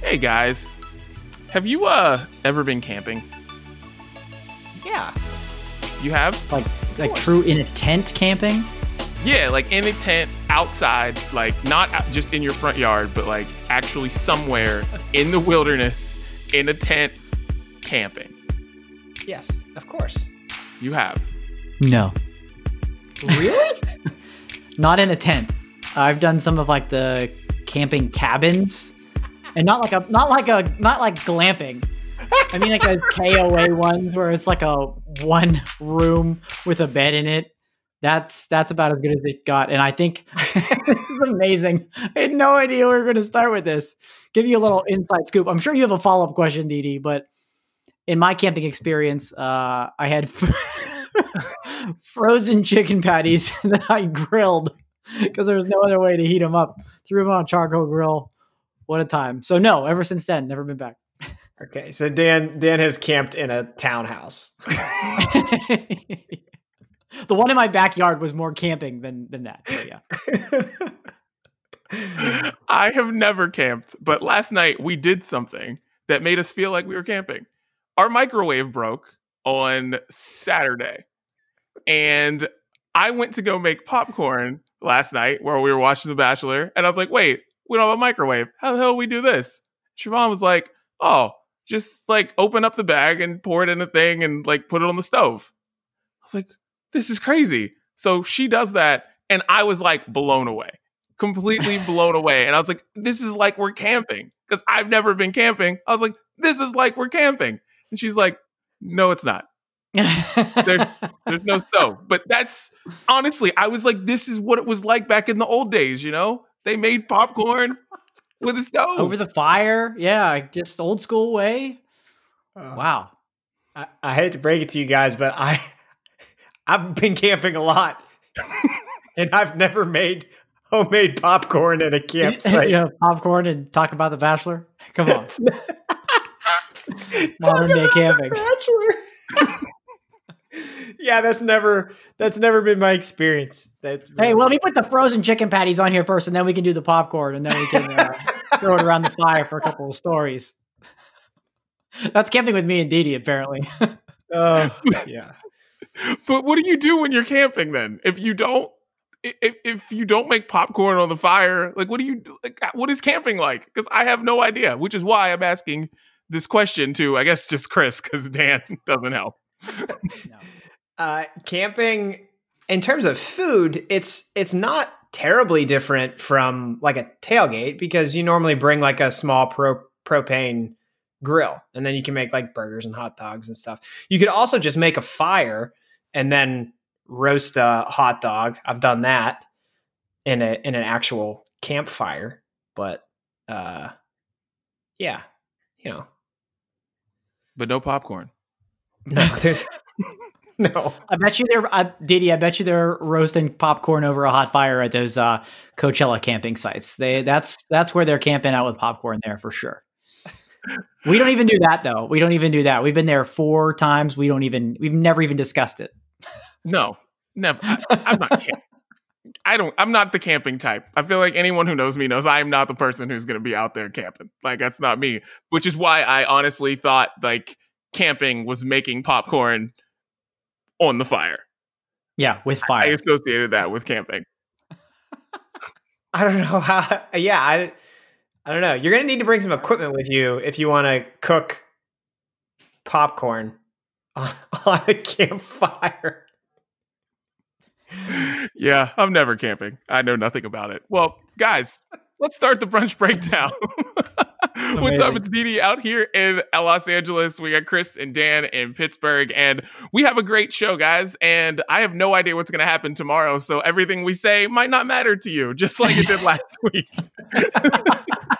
Hey guys, have you uh ever been camping? Yeah. You have? Like like true in a tent camping. Yeah, like in a tent outside, like not just in your front yard, but like actually somewhere in the wilderness in a tent camping. Yes, of course. You have. No, Really? not in a tent. I've done some of like the camping cabins, and not like a not like a not like glamping. I mean like those KOA ones where it's like a one room with a bed in it. That's that's about as good as it got. And I think this is amazing. I had no idea we were going to start with this. Give you a little inside scoop. I'm sure you have a follow up question, Dee but in my camping experience, uh, I had frozen chicken patties that I grilled because there was no other way to heat them up. Threw them on a charcoal grill. What a time! So no, ever since then, never been back. okay, so Dan Dan has camped in a townhouse. the one in my backyard was more camping than than that. So yeah. I have never camped, but last night we did something that made us feel like we were camping. Our microwave broke on Saturday, and I went to go make popcorn last night while we were watching The Bachelor, and I was like, wait, we don't have a microwave. How the hell do we do this? Siobhan was like, oh, just like open up the bag and pour it in a thing and like put it on the stove. I was like, this is crazy. So she does that, and I was like blown away, completely blown away. And I was like, this is like we're camping because I've never been camping. I was like, this is like we're camping. And she's like, no, it's not. There's there's no stove. But that's honestly, I was like, this is what it was like back in the old days, you know? They made popcorn with a stove. over the fire. Yeah, just old school way. Uh, Wow. I, I hate to break it to you guys, but I I've been camping a lot, and I've never made homemade popcorn at a campsite. you know, popcorn and talk about the Bachelor. Come on, It's not- modern day camping. Bachelor. yeah, that's never that's never been my experience. That Hey, well, let me put the frozen chicken patties on here first, and then we can do the popcorn, and then we can uh, throw it around the fire for a couple of stories. That's camping with me and Didi, apparently. oh yeah. but what do you do when you're camping then? If you don't if if you don't make popcorn on the fire, like what do you? Like what is camping like? Because I have no idea, which is why I'm asking this question to I guess just Chris because Dan doesn't help. Uh, camping in terms of food, it's it's not terribly different from like a tailgate because you normally bring like a small pro propane grill and then you can make like burgers and hot dogs and stuff. You could also just make a fire and then roast a hot dog. I've done that in a in an actual campfire, but uh yeah, you know. But no popcorn. No, there's no. I bet you they're, uh, Didi. I bet you they're roasting popcorn over a hot fire at those uh, Coachella camping sites. They that's that's where they're camping out with popcorn there for sure. We don't even do that though. We don't even do that. We've been there four times. We don't even. We've never even discussed it. No, never. I, I'm not camping. I don't. I'm not the camping type. I feel like anyone who knows me knows I am not the person who's going to be out there camping. Like that's not me. Which is why I honestly thought like camping was making popcorn on the fire. Yeah, with fire. I fire. associated that with camping. I don't know how. Yeah, I, I don't know. You're gonna need to bring some equipment with you if you want to cook popcorn on, on a campfire. Yeah, I'm never camping. I know nothing about it. Well, guys, let's start the brunch breakdown. What's up? It's Didi out here in Los Angeles. We got Chris and Dan in Pittsburgh, and we have a great show, guys. And I have no idea what's going to happen tomorrow, so everything we say might not matter to you, just like it did last week.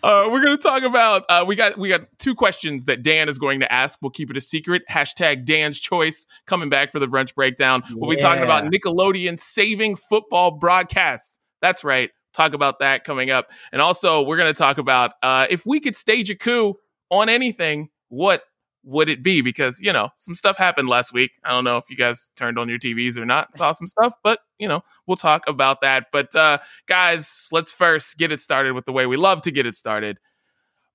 Uh, we're going to talk about uh, we got we got two questions that Dan is going to ask. We'll keep it a secret. Hashtag Dan's choice coming back for the brunch breakdown. We'll be talking about Nickelodeon saving football broadcasts. That's right. Talk about that coming up. And also, we're going to talk about uh, if we could stage a coup on anything, what would it be? Because, you know, some stuff happened last week. I don't know if you guys turned on your TVs or not, saw some stuff, but, you know, we'll talk about that. But, uh, guys, let's first get it started with the way we love to get it started.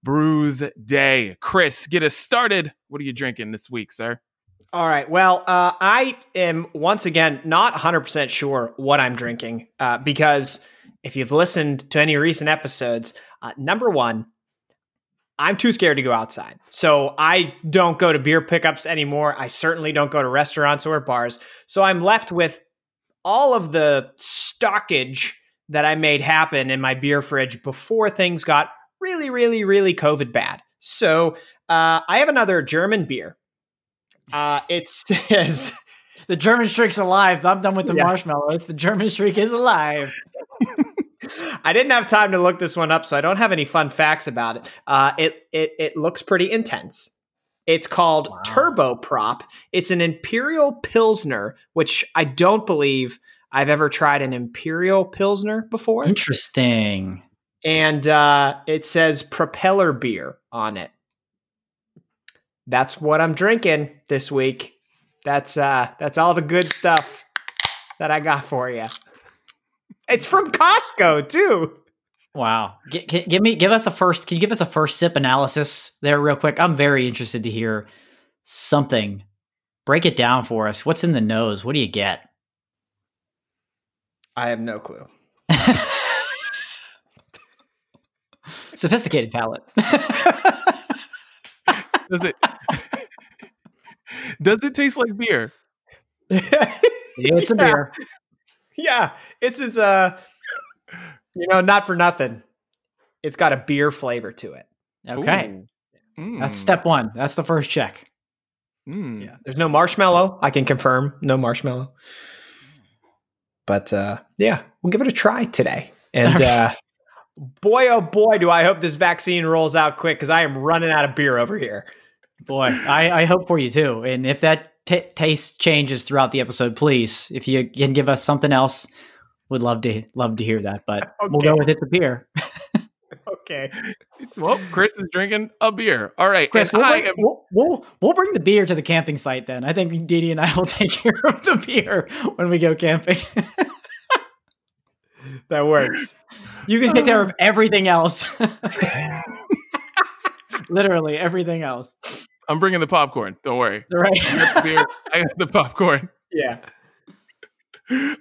Brews Day. Chris, get us started. What are you drinking this week, sir? All right. Well, uh, I am once again not 100% sure what I'm drinking uh, because if you've listened to any recent episodes, uh, number one, I'm too scared to go outside. So I don't go to beer pickups anymore. I certainly don't go to restaurants or bars. So I'm left with all of the stockage that I made happen in my beer fridge before things got really, really, really COVID bad. So uh, I have another German beer. Uh, it says. The German streak's alive. I'm done with the Yeah. It's The German streak is alive. I didn't have time to look this one up, so I don't have any fun facts about it. Uh, it it it looks pretty intense. It's called Wow. Turbo Prop. It's an Imperial Pilsner, which I don't believe I've ever tried an Imperial Pilsner before. Interesting. And uh, it says propeller beer on it. That's what I'm drinking this week. That's uh, that's all the good stuff that I got for you. It's from Costco too. Wow. G- g- give me, give us a first. Can you give us a first sip analysis there, real quick? I'm very interested to hear something. Break it down for us. What's in the nose? What do you get? I have no clue. Sophisticated palate. Does it Does it taste like beer? it's a Yeah. beer. Yeah, this is uh you know, not for nothing. It's got a beer flavor to it. Okay. That's Mm. step one. That's the first check. Mm. Yeah. There's no marshmallow. I can confirm no marshmallow. But uh yeah, we'll give it a try today. And uh boy oh boy do I hope this vaccine rolls out quick cuz I am running out of beer over here. Boy, I, I hope for you too. And if that t- taste changes throughout the episode, please, if you can give us something else, would love to love to hear that. But we'll go with it's a beer. Okay. Well, Chris is drinking a beer. All right. Chris, we'll bring, am we'll, we'll we'll bring the beer to the camping site then. I think Didi and I will take care of the beer when we go camping. That works. you can take care of everything else. Literally everything else. I'm bringing the popcorn. Don't worry. Right. I got the beer. I got the popcorn. Yeah.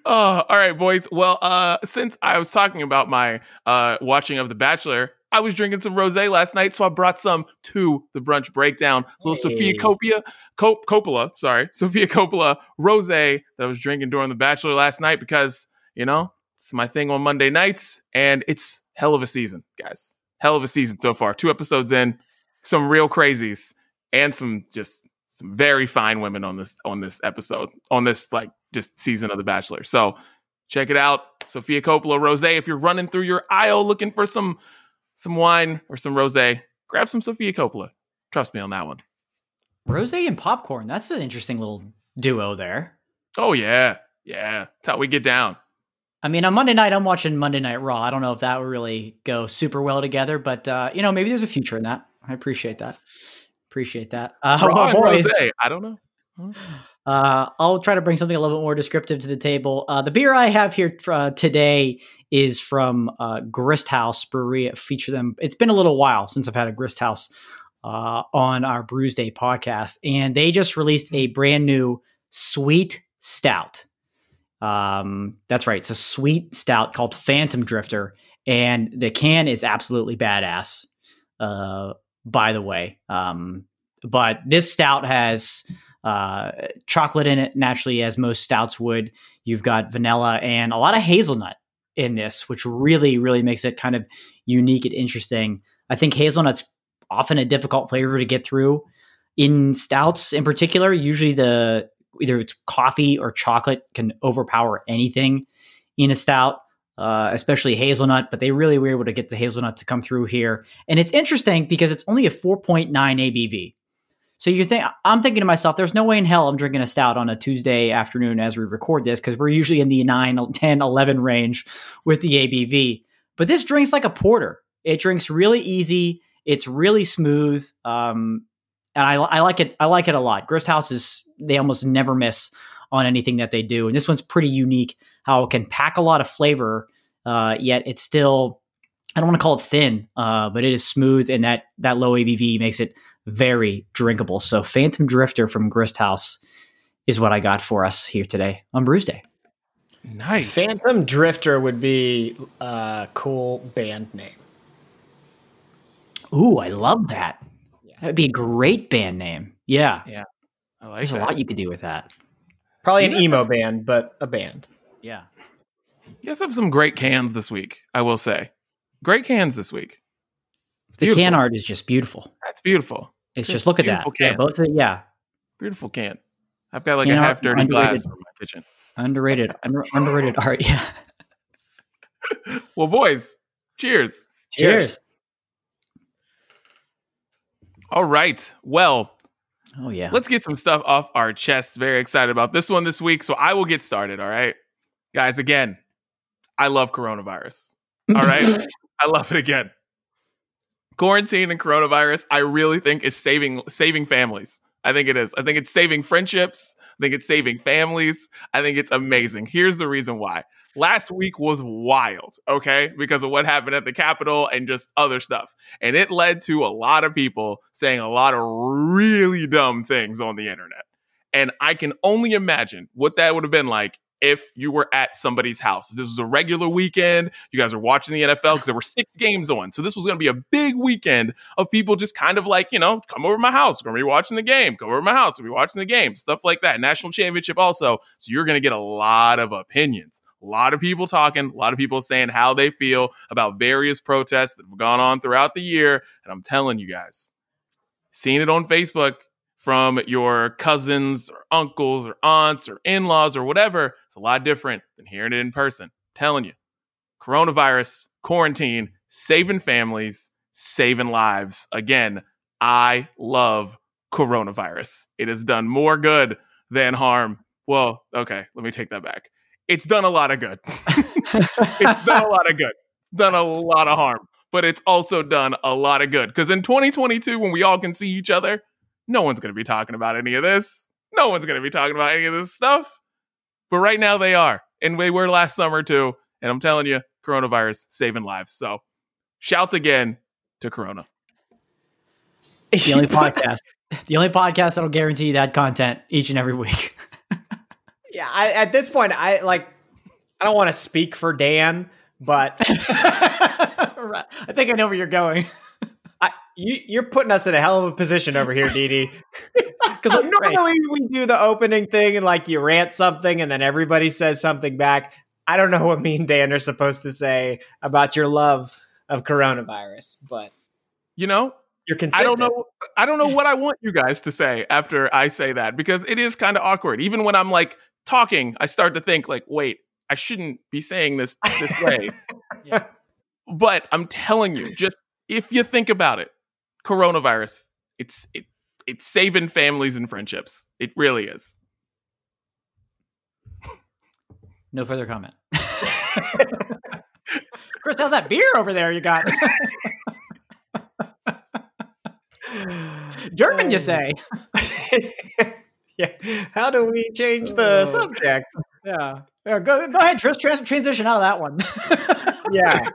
Oh, all right, boys. Well, uh, since I was talking about my uh watching of The Bachelor, I was drinking some rosé last night, so I brought some to the brunch breakdown. little Sofia. Coppola, Cop- Coppola, sorry, Sofia Coppola rosé that I was drinking during The Bachelor last night because you know it's my thing on Monday nights, and it's hell of a season, guys. Hell of a season so far. Two episodes in, some real crazies, and some just some very fine women on this on this episode on this like just season of The Bachelor. So check it out, Sofia Coppola rosé. If you're running through your aisle looking for some some wine or some rosé, grab some Sofia Coppola. Trust me on that one. Rose and popcorn. That's an interesting little duo there. Oh yeah, yeah. That's how we get down. I mean, on Monday night, I'm watching Monday Night Raw. I don't know if that would really go super well together, but uh, you know, maybe there's a future in that. I appreciate that. Appreciate that. Uh, Raw boys. I don't know. uh, I'll try to bring something a little bit more descriptive to the table. Uh, the beer I have here uh, today is from uh, Grist House Brewery. Feature them. It's been a little while since I've had a Grist House uh, on our Brews Day podcast, and they just released a brand new sweet stout. Um, that's right. It's a sweet stout called Phantom Drifter, and the can is absolutely badass. By the way, um, but this stout has uh, chocolate in it, naturally, as most stouts would. You've got vanilla and a lot of hazelnut in this, which really, really makes it kind of unique and interesting. I think hazelnut's often a difficult flavor to get through in stouts, in particular. Usually, the either it's coffee or chocolate can overpower anything in a stout, uh, especially hazelnut. But they really were able to get the hazelnut to come through here, and it's interesting because it's only a 4.9 ABV. So you think I'm thinking to myself, there's no way in hell I'm drinking a stout on a Tuesday afternoon as we record this because we're usually in the 9, 10, 11 range with the ABV. But this drinks like a porter. It drinks really easy. It's really smooth. Um, and I, I like it. I like it a lot. Grist House is they almost never miss on anything that they do, and this one's pretty unique. How it can pack a lot of flavor, uh, yet it's still I don't want to call it thin, uh, but it is smooth, and that that low ABV makes it very drinkable. So, Phantom Drifter from Grist House is what I got for us here today on Brews Day. Nice. Phantom Drifter would be a cool band name. Ooh, I love that. That'd be a great band name. Yeah. Yeah. I like There's a lot you could do with that. Probably You an emo band, but a band. Yeah. You guys have some great cans this week, I will say. Great cans this week. It's The beautiful. can art is just beautiful. That's beautiful. It's Just just look at that. beautiful Yeah, both of yeah. Beautiful can. I've got like Can a half dirty glass from my kitchen. Underrated. Under, underrated art. Yeah. Well, boys, cheers. Cheers. All right. Well, Oh yeah. let's get some stuff off our chests. Very excited about this one this week. So I will get started. All right. Guys, again, I love coronavirus. All right. I love it again. Quarantine and coronavirus, I really think is saving saving families. I think it is. I think it's saving friendships. I think it's saving families. I think it's amazing. Here's the reason why. Last week was wild, okay? Because of what happened at the Capitol and just other stuff. And it led to a lot of people saying a lot of really dumb things on the internet. And I can only imagine what that would have been like if you were at somebody's house. If this was a regular weekend, you guys are watching the NFL because there were six games on. So this was going to be a big weekend of people just kind of like, you know, come over my house. We're going to be watching the game. Come over my house. We'll be watching the game. Stuff like that. National championship also. So you're going to get a lot of opinions. A lot of people talking, a lot of people saying how they feel about various protests that have gone on throughout the year. And I'm telling you guys, seeing it on Facebook from your cousins or uncles or aunts or in laws or whatever, it's a lot different than hearing it in person. telling you, coronavirus, quarantine, saving families, saving lives. Again, I love coronavirus. It has done more good than harm. Well, okay, let me take that back. It's done a lot of good. it's done a lot of good, done a lot of harm, but it's also done a lot of good. Because in 2022, when we all can see each other, no one's going to be talking about any of this. No one's going to be talking about any of this stuff. But right now they are. And they were last summer too. And I'm telling you, coronavirus saving lives. So shout again to Corona. the only podcast. The only podcast that'll guarantee that content each and every week. Yeah, I, at this point, I like. I don't want to speak for Dan, but I think I know where you're going. You, you're putting us in a hell of a position over here, Dee Because like, Right. normally we do the opening thing and like you rant something and then everybody says something back. I don't know what me and Dan are supposed to say about your love of coronavirus, but You know, you're consistent. I don't know. I don't know what I want you guys to say after I say that because it is kind of awkward. Even when I'm like talking, I start to think like, wait, I shouldn't be saying this this way. Yeah. But I'm telling you, just if you think about it, coronavirus, it's it, it's saving families and friendships. It really is. No further comment. Chris, how's that beer over there you got? German, you say? yeah. How do we change the Oh. subject? Yeah. yeah go, go ahead, Tris. Trans- transition out of that one. Yeah.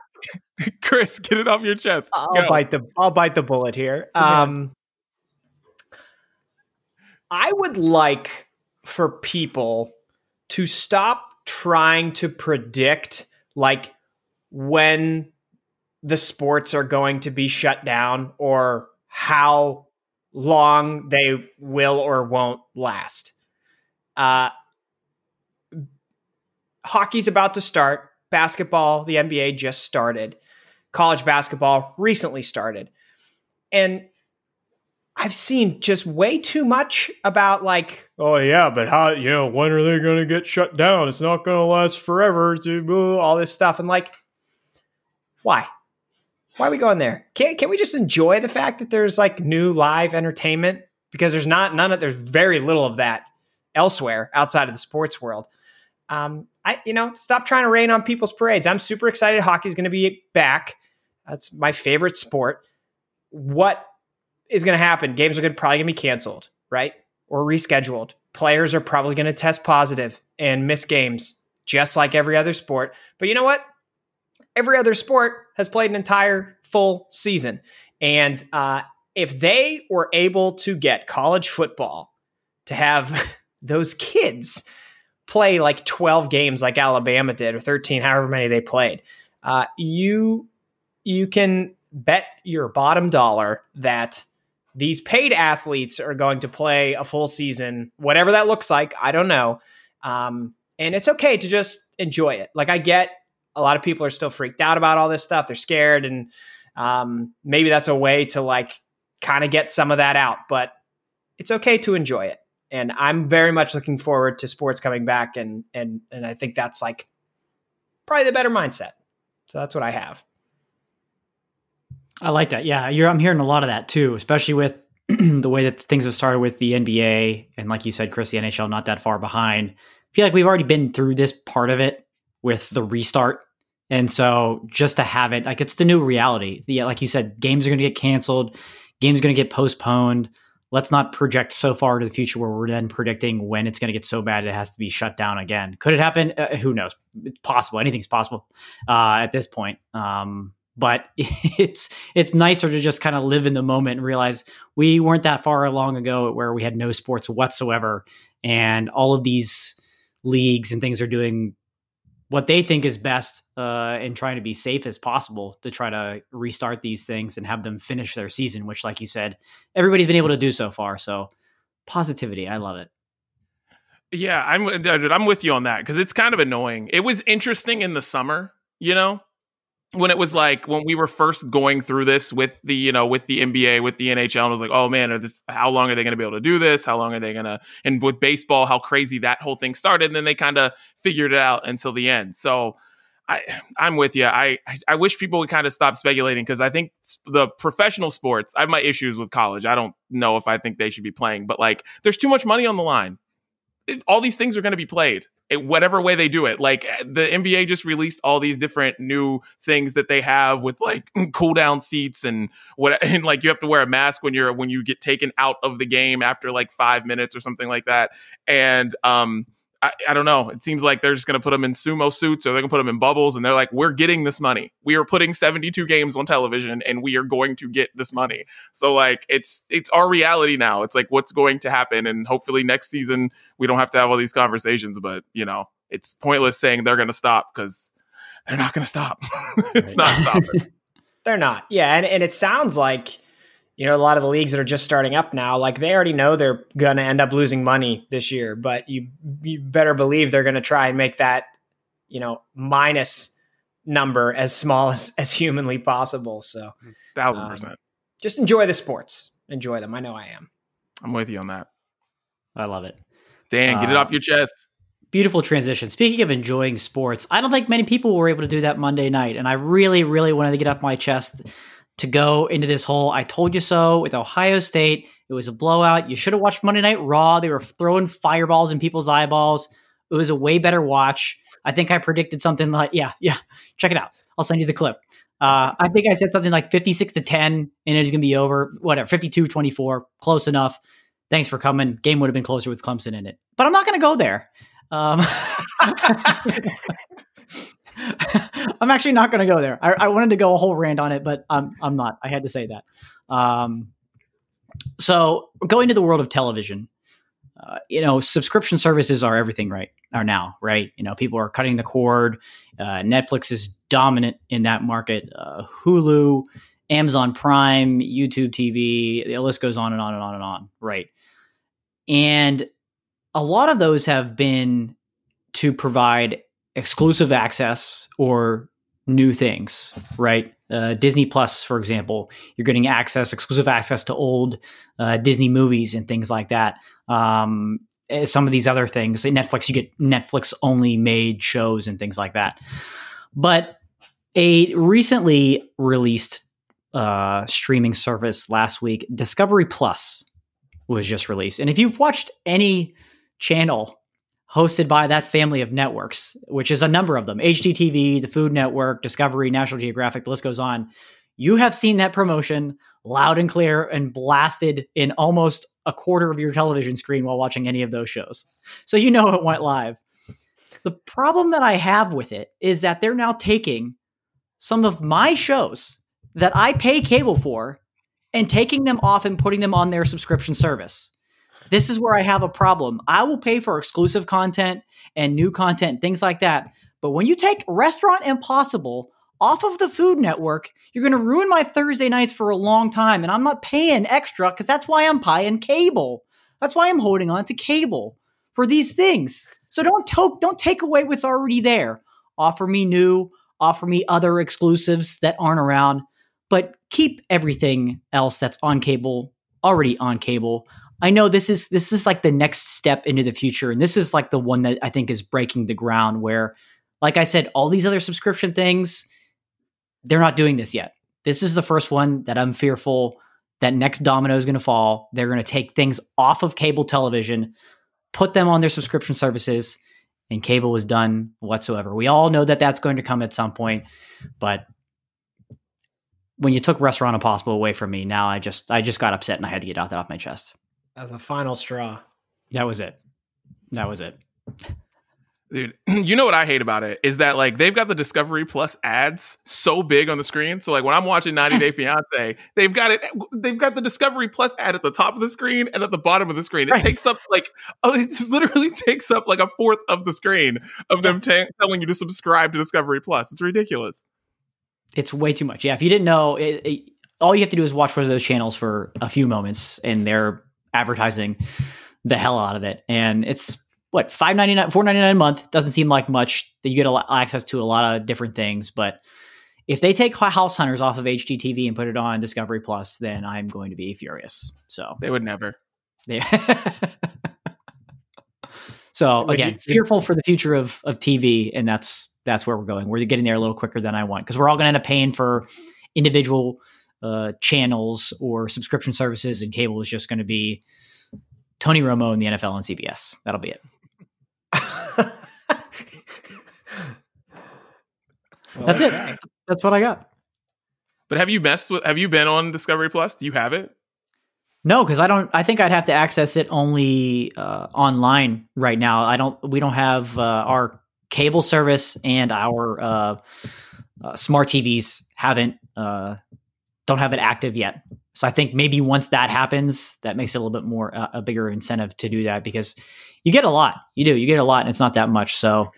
Chris, get it off your chest. I'll Go. bite the I'll bite the bullet here. Um I would like for people to stop trying to predict like when the sports are going to be shut down or how long they will or won't last. Uh hockey's about to start. Basketball, the NBA just started college basketball recently started. And I've seen just way too much about like, oh yeah, but how you know when are they going to get shut down? It's not going to last forever. Uh, all this stuff, and like, why? Why are we going there? Can't can we just enjoy the fact that there's like new live entertainment because there's not none of there's very little of that elsewhere outside of the sports world. Um, I you know stop trying to rain on people's parades. I'm super excited. Hockey's going to be back. That's my favorite sport. What is going to happen. Games are going to probably going to be canceled, right? Or rescheduled. Players are probably going to test positive and miss games, just like every other sport. But you know what? Every other sport has played an entire full season. And uh, if they were able to get college football to have those kids play like 12 games like Alabama did or 13, however many they played, uh, you you can bet your bottom dollar that these paid athletes are going to play a full season, whatever that looks like. I don't know. Um, and it's okay to just enjoy it. Like I get a lot of people are still freaked out about all this stuff. They're scared, and um, maybe that's a way to like kind of get some of that out. But it's okay to enjoy it. And I'm very much looking forward to sports coming back, and and and I think that's like probably the better mindset. So that's what I have. I like that. Yeah, I'm hearing a lot of that too, especially with the way that things have started with the NBA and, like you said, Chris, the NHL not that far behind. I feel like we've already been through this part of it with the restart, and so just to have it, like it's the new reality. Yeah, like you said, games are going to get canceled, games are going to get postponed. Let's not project so far into the future where we're then predicting when it's going to get so bad it has to be shut down again. Could it happen? Uh, who knows? It's possible. Anything's possible uh, at this point. Um, but it's it's nicer to just kind of live in the moment and realize we weren't that far long ago where we had no sports whatsoever. And all of these leagues and things are doing what they think is best uh, and trying to be safe as possible to try to restart these things and have them finish their season which like you said everybody's been able to do so far. So positivity i love it. Yeah i'm i'm with you on that because it's kind of annoying. It was interesting in the summer you know when it was like when we were first going through this with the you know with the NBA with the NHL and it was like oh man this how long are they going to be able to do this? How long are they going to and with baseball how crazy that whole thing started and then they kind of figured it out until the end. So I I'm with you I I wish people would kind of stop speculating because I think the professional sports I have my issues with college. I don't know if I think they should be playing but like there's too much money on the line. All these things are going to be played it, whatever way they do it. Like the NBA just released all these different new things that they have with like cool down seats and what, and like you have to wear a mask when you're when you get taken out of the game after like five minutes or something like that. And um, I, I, don't know. It seems like they're just going to put them in sumo suits or they're going to put them in bubbles. And they're like, we're getting this money. We are putting 72 games on television and we are going to get this money. So like, it's, it's our reality now. It's like, what's going to happen? And hopefully next season, we don't have to have all these conversations, but you know, it's pointless saying they're going to stop because they're not going to stop. it's not stopping. they're not. Yeah. And, and it sounds like, you know, a lot of the leagues that are just starting up now, like they already know they're going to end up losing money this year, but you you better believe they're going to try and make that, you know, minus number as small as, as humanly possible. So, thousand um, percent. Just enjoy the sports. Enjoy them. I know I am. I'm with you on that. I love it. Dan, get uh, it off your chest. Beautiful transition. Speaking of enjoying sports, I don't think many people were able to do that Monday night, and I really, really wanted to get off my chest to go into this whole I told you so with Ohio State. It was a blowout. You should have watched Monday Night Raw. They were throwing fireballs in people's eyeballs. It was a way better watch. I think I predicted something like, yeah, yeah, check it out. I'll send you the clip. Uh, I think I said something like 56 to 10 and it's going to be over, whatever, 52 24, close enough. Thanks for coming. Game would have been closer with Clemson in it. But I'm not going to go there. Um, I'm actually not going to go there. I, I, wanted to go a whole rant on it, but I'm I'm not. I had to say that. Um, so going to the world of television, uh, you know, subscription services are everything right are now, right? You know, people are cutting the cord. Uh, Netflix is dominant in that market. Uh, Hulu, Amazon Prime, YouTube TV, the list goes on and on and on and on, right? And a lot of those have been to provide exclusive access or new things, right? Uh, Disney Plus, for example, you're getting access, exclusive access to old uh, Disney movies and things like that. Um, eh, some of these other things, in Netflix, you get Netflix only made shows and things like that. But a recently released uh, streaming service last week, Discovery Plus, was just released. And if you've watched any channel hosted by that family of networks, which is a number of them HGTV, the Food Network, Discovery, National Geographic, the list goes on. You have seen that promotion loud and clear and blasted in almost a quarter of your television screen while watching any of those shows. So you know it went live. The problem that I have with it is that they're now taking some of my shows that I pay cable for and taking them off and putting them on their subscription service. This is where I have a problem. I will pay for exclusive content and new content, things like that. But when you take Restaurant Impossible off of the Food Network, you're going to ruin my Thursday nights for a long time. And I'm not paying extra because that's why I'm buying cable. That's why I'm holding on to cable for these things. So don't to- don't take away what's already there. Offer me new, offer me other exclusives that aren't around, but keep everything else that's on cable already on cable. I know this is this is like the next step into the future and this is like the one that I think is breaking the ground where like I said all these other subscription things they're not doing this yet. This is the first one that I'm fearful that next domino is going to fall. They're going to take things off of cable television, put them on their subscription services, and cable is done whatsoever. We all know that that's going to come at some point, but when you took Restaurant Impossible away from me, now I just I just got upset and I had to get out that off my chest. As the final straw. That was it. That was it. Dude, you know what I hate about it is that like they've got the Discovery Plus ads so big on the screen. So like when I'm watching 90 Day Fiance, they've got it. They've got the Discovery Plus ad at the top of the screen and at the bottom of the screen. It Right. takes up like oh, it literally takes up like a fourth of the screen of them ta- telling you to subscribe to Discovery Plus. It's ridiculous. It's way too much. Yeah, if you didn't know, it, it, all you have to do is watch one of those channels for a few moments, and they're advertising the hell out of it. And it's what five ninety nine, four ninety nine a month. Doesn't seem like much. That you get a lot, access to a lot of different things, but if they take House Hunters off of HGTV and put it on Discovery Plus, then I'm going to be furious. So, They would never. they, so again, you- fearful for the future of of TV, and that's that's where we're going. We're getting there a little quicker than I want because we're all going to end up paying for individual uh, channels or subscription services, and cable is just going to be Tony Romo and the NFL and CBS. That'll be it. That's it. That's what I got. But have you messed with? Have you been on Discovery Plus? Do you have it? No, because I don't. I think I'd have to access it only uh, online right now. I don't. We don't have uh, our cable service and our uh, uh, smart TVs haven't uh, don't have it active yet. So I think maybe once that happens, that makes it a little bit more uh, a bigger incentive to do that because you get a lot. You do. You get a lot, and it's not that much. So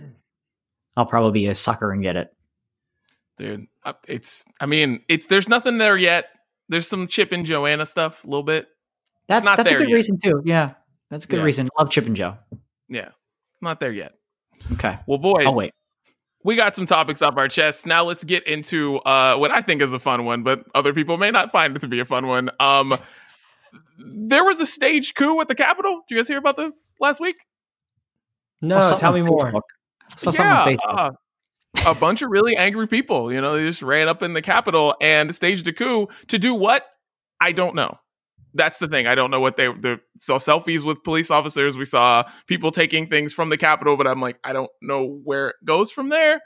I'll probably be a sucker and get it. Dude, it's. I mean, it's. There's nothing there yet. There's some Chip and Joanna stuff, a little bit. That's that's a good yet. reason too. Yeah, that's a good Yeah. reason. Love Chip and Joe. Yeah, not there yet. Okay. Well, boys, I'll wait. We got some topics off our chests. Now let's get into uh, what I think is a fun one, but other people may not find it to be a fun one. Um, there was a staged coup at the Capitol. Did you guys hear about this last week? No, tell me more. Facebook. Saw something on Facebook. uh, a bunch of really angry people. You know, they just ran up in the Capitol and staged a coup to do what? I don't know. That's the thing. I don't know what they the saw selfies with police officers. We saw people taking things from the Capitol, but I'm like, I don't know where it goes from there.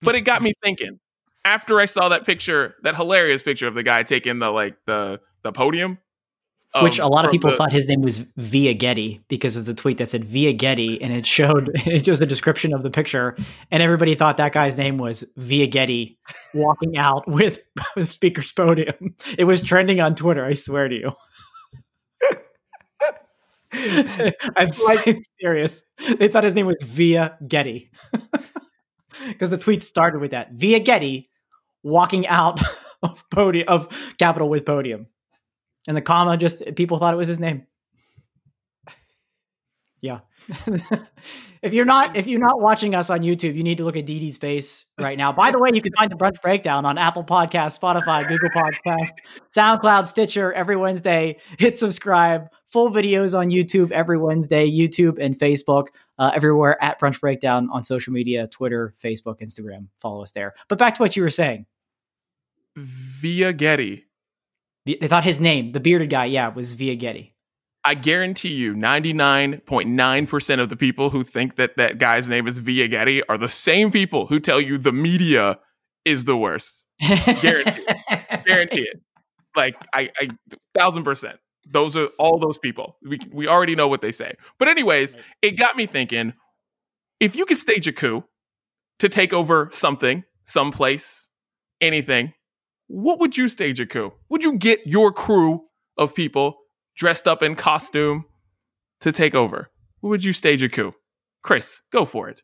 But it got me thinking. After I saw that picture, that hilarious picture of the guy taking the like the the podium, Which um, a lot of people the- thought his name was Via Getty because of the tweet that said Via Getty, and it showed it was the description of the picture, and everybody thought that guy's name was Via Getty walking out with speaker's podium. It was trending on Twitter. I swear to you. I'm so serious. They thought his name was Via Getty because the tweet started with that Via Getty walking out of podium of Capitol with podium, and the comma just people thought it was his name. Yeah. if you're not if you're not watching us on YouTube, you need to look at Dee's face right now. By the way, you can find the brunch breakdown on Apple Podcast, Spotify, Google Podcast, SoundCloud, Stitcher every Wednesday. Hit subscribe. Full videos on YouTube every Wednesday, YouTube and Facebook, uh, everywhere at Brunch Breakdown on social media, Twitter, Facebook, Instagram. Follow us there. But back to what you were saying. via Getty. The- They thought his name, the bearded guy, yeah, was Via Getty. I guarantee you 99.9% of the people who think that that guy's name is Via Getty are the same people who tell you the media is the worst. Guarantee Guarantee it. Like I, I thousand percent. Those are all those people. We we already know what they say. But anyways, it got me thinking. If you could stage a coup to take over something, someplace, anything, what would you stage a coup? Would you get your crew of people dressed up in costume to take over? What would you stage a coup? Chris, go for it.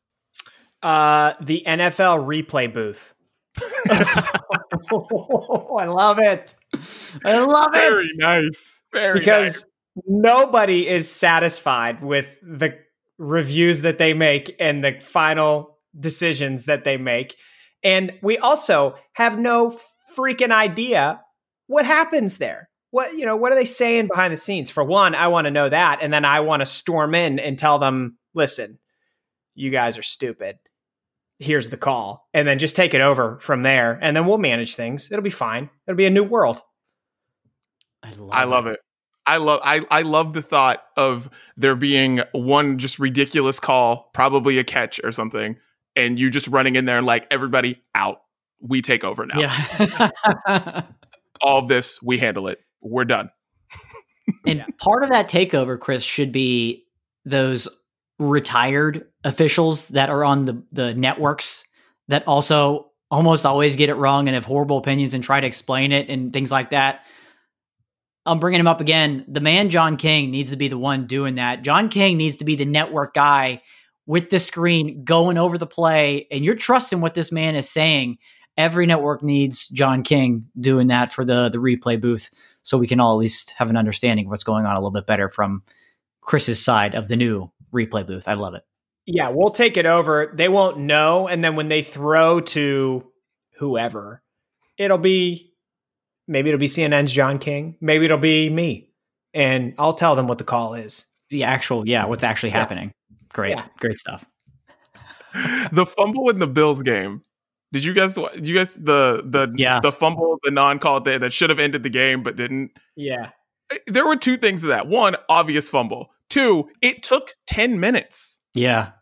Uh, the NFL replay booth. I love it. I love it. Very nice. Very nice. because nice. nobody is satisfied with the reviews that they make and the final decisions that they make. And we also have no freaking idea what happens there. What, you know, what are they saying behind the scenes? For one, I want to know that. And then I want to storm in and tell them, listen, you guys are stupid. Here's the call. And then just take it over from there. And then we'll manage things. It'll be fine. It'll be a new world. I love, I love it. I love I, I love the thought of there being one just ridiculous call, probably a catch or something, and you just running in there and like everybody out. We take over now. Yeah. All this, we handle it. We're done. and part of that takeover, Chris, should be those retired officials that are on the, the networks that also almost always get it wrong and have horrible opinions and try to explain it and things like that. I'm bringing him up again. The man, John King, needs to be the one doing that. John King needs to be the network guy with the screen going over the play, and you're trusting what this man is saying. Every network needs John King doing that for the the replay booth, so we can all at least have an understanding of what's going on a little bit better from Chris's side of the new replay booth. I love it. Yeah, we'll take it over. They won't know, and then when they throw to whoever, it'll be maybe it'll be CNN's John King, maybe it'll be me, and I'll tell them what the call is. The actual, yeah, what's actually yeah. happening. Great, yeah. great stuff. the fumble in the Bills game. Did you guys? Did you guys the the yeah. the fumble, the non call that that should have ended the game but didn't? Yeah. There were two things to that. One, obvious fumble. Two, it took ten minutes. Yeah,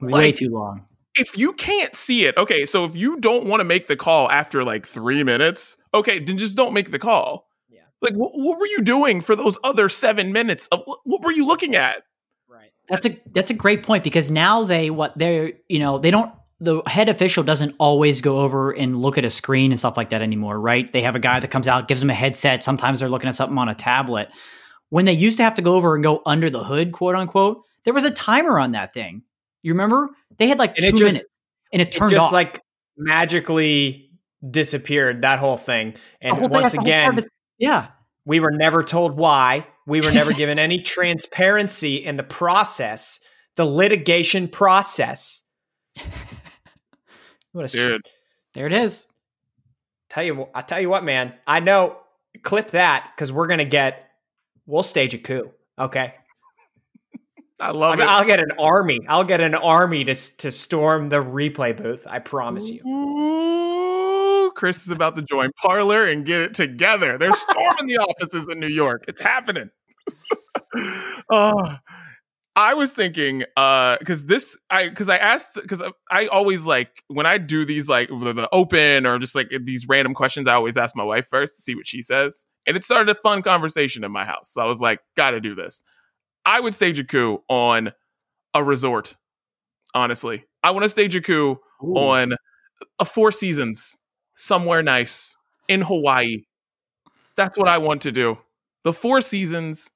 way like, too long. If you can't see it, okay. So if you don't want to make the call after like three minutes, okay, then just don't make the call. Yeah. Like, what, what were you doing for those other seven minutes? Of what were you looking at? Right. That's a that's a great point because now they what they're you know they don't the head official doesn't always go over and look at a screen and stuff like that anymore, right? They have a guy that comes out, gives them a headset. Sometimes they're looking at something on a tablet. When they used to have to go over and go under the hood, quote unquote, there was a timer on that thing. You remember? They had like and two just, minutes, and it turned it just off. like magically disappeared. That whole thing, and whole once again, yeah, we were never told why. We were never given any transparency in the process, the litigation process. What a Dude. there it is. Tell you, I tell you what, man. I know. Clip that because we're gonna get. We'll stage a coup. Okay. I love I'll, it. I'll get an army. I'll get an army to to storm the replay booth. I promise you. Ooh, Chris is about to join Parler and get it together. They're storming the offices in New York. It's happening. oh, I was thinking, uh, because this, I, because I asked, because I always like when I do these like the open or just like these random questions, I always ask my wife first to see what she says, and it started a fun conversation in my house. So I was like, gotta do this. I would stage a coup on a resort. Honestly, I want to stage a coup Ooh. on a Four Seasons somewhere nice in Hawaii. That's what I want to do. The Four Seasons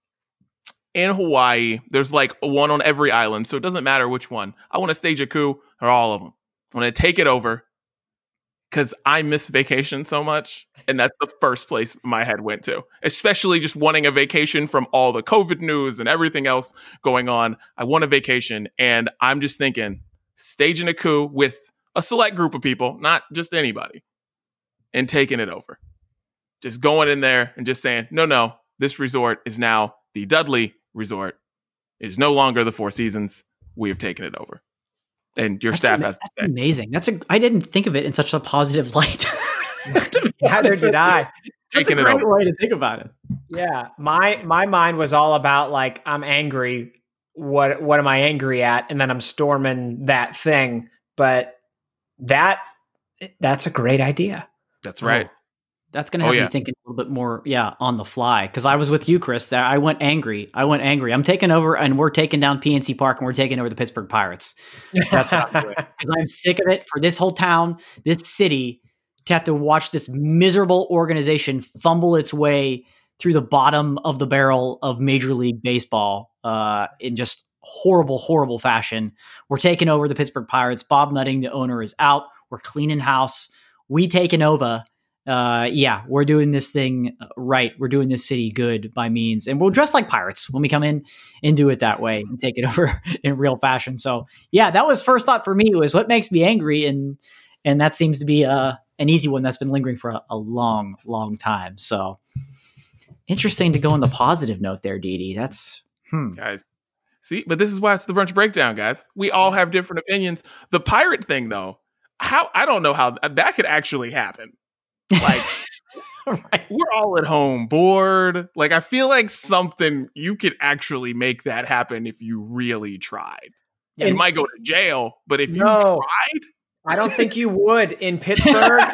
in Hawaii. There's like one on every island, so it doesn't matter which one. I want to stage a coup or all of them. I want to take it over because I miss vacation so much. And that's the first place my head went to, especially just wanting a vacation from all the COVID news and everything else going on. I want a vacation. And I'm just thinking, staging a coup with a select group of people, not just anybody, and taking it over. Just going in there and just saying, no, no, this resort is now the Dudley Resort. It is no longer the Four Seasons. We have taken it over and your that's staff ama- has to say. Amazing. That's a. I didn't think of it in such a positive light. Neither did I. That's Taking a great way to think about it. Yeah, my my mind was all about like I'm angry. What what am I angry at? And then I'm storming that thing. But that that's a great idea. That's right. That's gonna Oh, have yeah. me thinking a little bit more, yeah, on the fly. Because I was with you, Chris. That I went angry. I went angry. I'm taking over, and we're taking down PNC Park, and we're taking over the Pittsburgh Pirates. That's what I'm doing. Because I'm sick of it for this whole town, this city, to have to watch this miserable organization fumble its way through the bottom of the barrel of Major League Baseball uh, in just horrible, horrible fashion. We're taking over the Pittsburgh Pirates. Bob Nutting, the owner, is out. We're cleaning house. We taking over. Uh, yeah, we're doing this thing right. We're doing this city good by means, and we'll dress like pirates when we come in and do it that way and take it over in real fashion. So, yeah, that was first thought for me was what makes me angry, and and that seems to be uh, an easy one that's been lingering for a, a long, long time. So, interesting to go on the positive note there, Didi. That's hmm. guys. See, but this is why it's the brunch breakdown, guys. We all have different opinions. The pirate thing, though, how I don't know how that could actually happen. Like, right. we're all at home bored. Like, I feel like something you could actually make that happen if you really tried. you might go to jail, but if you No. tried, I don't think you would in Pittsburgh.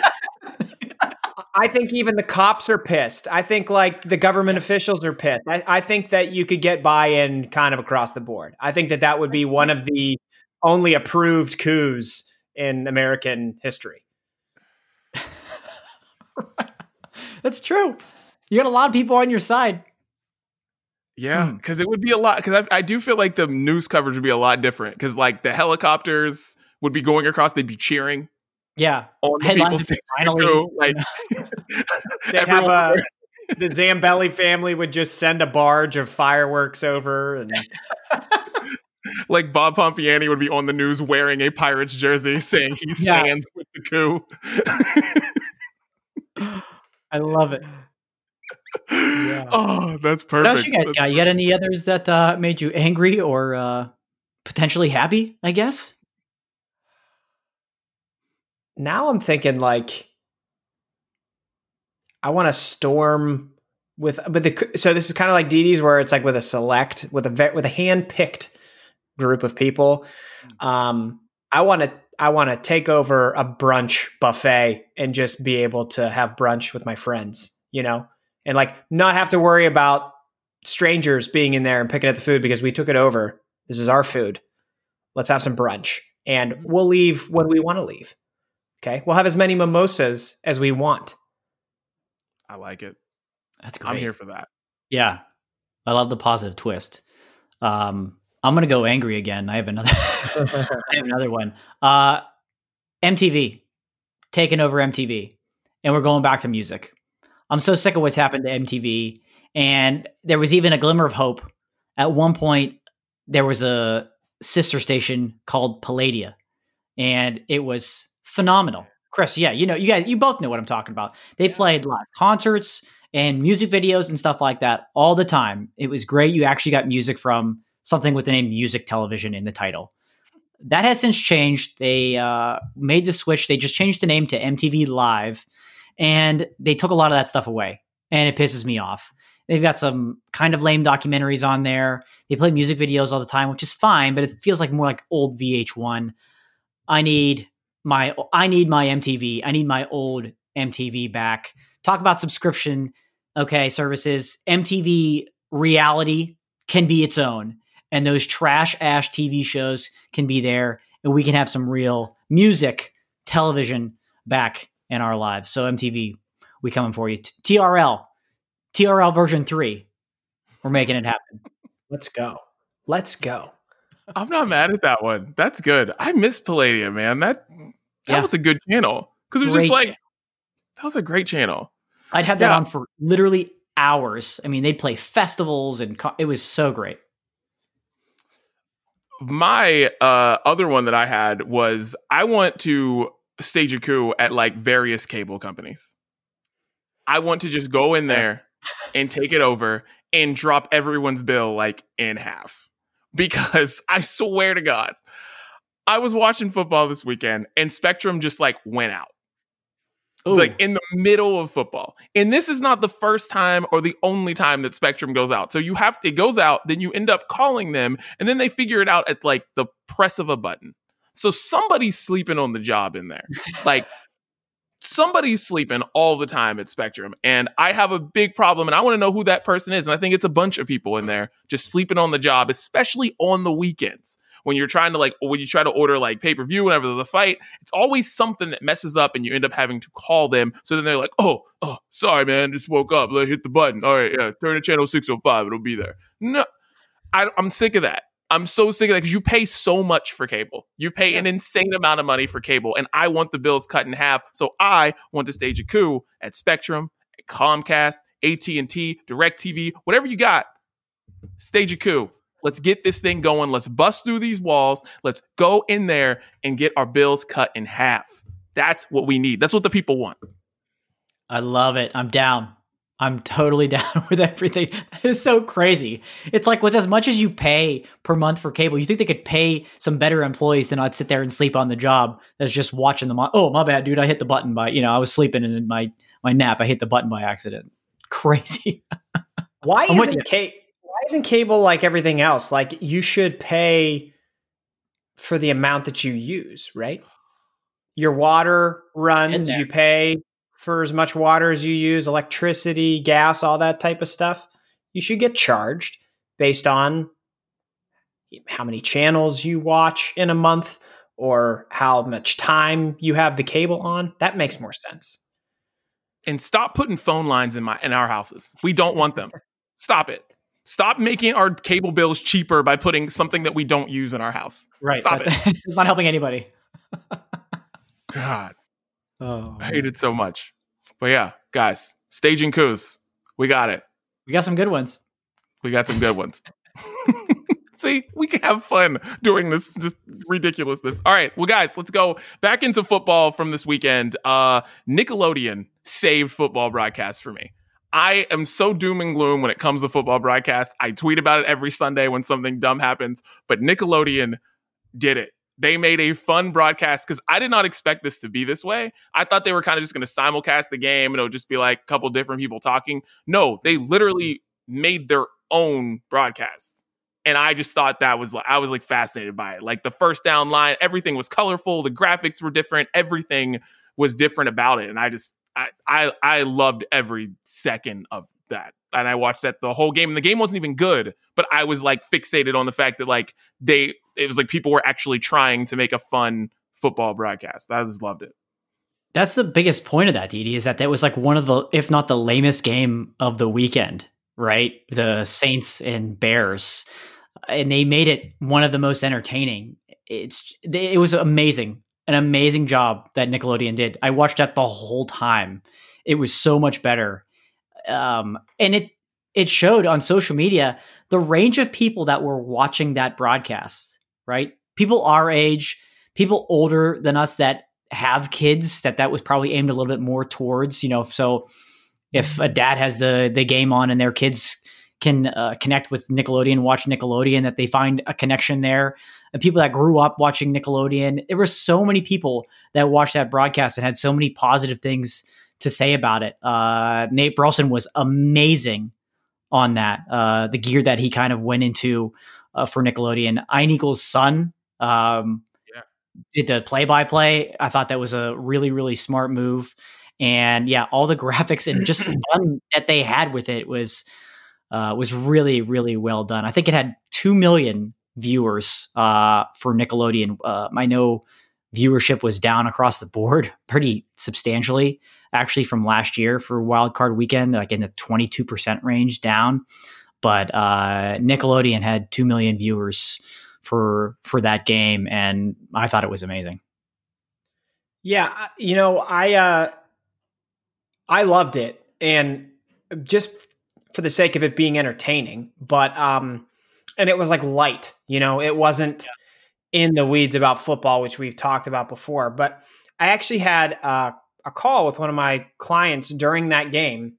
I think even the cops are pissed. I think like the government officials are pissed. I, I think that you could get buy-in kind of across the board. I think that that would be one of the only approved coups in American history. That's true. You got a lot of people on your side. yeah, Hmm. because it would be a lot. Because I, I do feel like the news coverage would be a lot different. Because like the helicopters would be going across, they'd be cheering Yeah. on the Headlines people finally- "Go," like have everyone a, the Zambelli family would just send a barge of fireworks over and like Bob Pompeani would be on the news wearing a Pirates jersey saying he Yeah. stands with the coup. I love it. Oh, that's perfect. What perfect. else you guys got? You got any others that uh, made you angry or uh, potentially happy? I guess. now I'm thinking like I want to storm with with the so this is kind of like Didi's where it's like with a select with a ve- with a hand picked group of people. Um, I want to I want to take over a brunch buffet and just be able to have brunch with my friends, you know, and like not have to worry about strangers being in there and picking at the food because we took it over. This is our food. Let's have some brunch, and we'll leave when we want to leave. Okay. We'll have as many mimosas as we want. I like it. That's great. I'm here for that. Yeah, I love the positive twist. Um, I'm gonna go angry again. I have another. I have another one. Uh, MTV taking over MTV, and we're going back to music. I'm so sick of what's happened to MTV, and there was even a glimmer of hope. At one point, there was a sister station called Palladia, and it was phenomenal. Chris, yeah, you know, you guys, you both know what I'm talking about. They played live concerts and music videos and stuff like that all the time. It was great. You actually got music from something with the name Music Television in the title. That has since changed. They uh, made the switch. They just changed the name to MTV Live, and they took a lot of that stuff away, and it pisses me off. They've got some kind of lame documentaries on there. They play music videos all the time, which is fine, but it feels like more like old VH1. I need my I need my MTV. I need my old MTV back. Talk about subscription okay services. MTV reality can be its own and those trash ash TV shows can be there and we can have some real music television back in our lives. So MTV, we coming for you. T- TRL. TRL version 3. We're making it happen. Let's go. Let's go. I'm not mad at that one. That's good. I miss Palladium, man. That that Yeah. was a good channel because it was Great just like that was a great channel. I'd have that Yeah. on for literally hours. I mean, they'd play festivals and co- it was so great. My uh, other one that I had was I want to stage a coup at like various cable companies. I want to just go in there and take it over and drop everyone's bill like in half. Because I swear to God, I was watching football this weekend and Spectrum just like went out. It's like in the middle of football. And this is not the first time or the only time that Spectrum goes out. So you have it goes out, then you end up calling them, and then they figure it out at like the press of a button. So somebody's sleeping on the job in there. Like somebody's sleeping all the time at Spectrum, and I have a big problem, and I want to know who that person is. And I think it's a bunch of people in there just sleeping on the job, especially on the weekends when you're trying to like when you try to order like pay per view whenever there's a fight. It's always something that messes up, and you end up having to call them. So then they're like, "Oh, oh, sorry, man, just woke up. Let hit the button. All right, yeah, turn to channel six hundred five. It'll be there." No, I, I'm sick of that. I'm so sick of that because you pay so much for cable. You pay an insane amount of money for cable, and I want the bills cut in half. So I want to stage a coup at Spectrum, at Comcast, AT and T, Directv, whatever you got. Stage a coup. Let's get this thing going. Let's bust through these walls. Let's go in there and get our bills cut in half. That's what we need. That's what the people want. I love it. I'm down. I'm totally down with everything. That is so crazy. It's like with as much as you pay per month for cable, you think they could pay some better employees to not sit there and sleep on the job that's just watching them. Oh, my bad, dude. I hit the button by, you know, I was sleeping and in my, my nap, I hit the button by accident. Crazy. why isn't ca- why isn't cable like everything else? Like you should pay for the amount that you use, right? Your water runs, you pay for as much water as you use, electricity, gas, all that type of stuff, you should get charged based on how many channels you watch in a month or how much time you have the cable on. That makes more sense. And stop putting phone lines in my in our houses. We don't want them. Stop it. Stop making our cable bills cheaper by putting something that we don't use in our house. Right. Stop that, it. It's not helping anybody. God. Oh, I hate it so much. But yeah, guys, staging coups. We got it. We got some good ones. We got some good ones. See, we can have fun doing this just ridiculousness. All right, well, guys, let's go back into football from this weekend. Uh, Nickelodeon saved football broadcast for me. I am so doom and gloom when it comes to football broadcast. I tweet about it every Sunday when something dumb happens, but Nickelodeon did it they made a fun broadcast because I did not expect this to be this way. I thought they were kind of just going to simulcast the game and it would just be like a couple different people talking. No, they literally made their own broadcast. And I just thought that was like, I was like fascinated by it. Like the first down line, everything was colorful, the graphics were different, everything was different about it. And I just, I, I, I loved every second of that. And I watched that the whole game. And the game wasn't even good, but I was like fixated on the fact that like they it was like people were actually trying to make a fun football broadcast. I just loved it. That's the biggest point of that, Didi, is that that was like one of the, if not the lamest game of the weekend, right? The Saints and Bears, and they made it one of the most entertaining. It's it was amazing, an amazing job that Nickelodeon did. I watched that the whole time. It was so much better, um, and it it showed on social media the range of people that were watching that broadcast right? People our age, people older than us that have kids that that was probably aimed a little bit more towards, you know, so if a dad has the the game on and their kids can uh, connect with Nickelodeon, watch Nickelodeon, that they find a connection there. And people that grew up watching Nickelodeon, there were so many people that watched that broadcast and had so many positive things to say about it. Uh, Nate Burleson was amazing on that. Uh, the gear that he kind of went into uh, for Nickelodeon. Ian son um, yeah. did the play by play. I thought that was a really, really smart move. And yeah, all the graphics and just fun that they had with it was uh, was really, really well done. I think it had two million viewers uh, for Nickelodeon. Uh, I know viewership was down across the board pretty substantially, actually, from last year for Wild Card Weekend, like in the twenty two percent range down but uh, Nickelodeon had two million viewers for for that game, and I thought it was amazing. Yeah, you know, I uh, I loved it, and just for the sake of it being entertaining, but um, and it was like light, you know, it wasn't in the weeds about football, which we've talked about before. But I actually had uh, a call with one of my clients during that game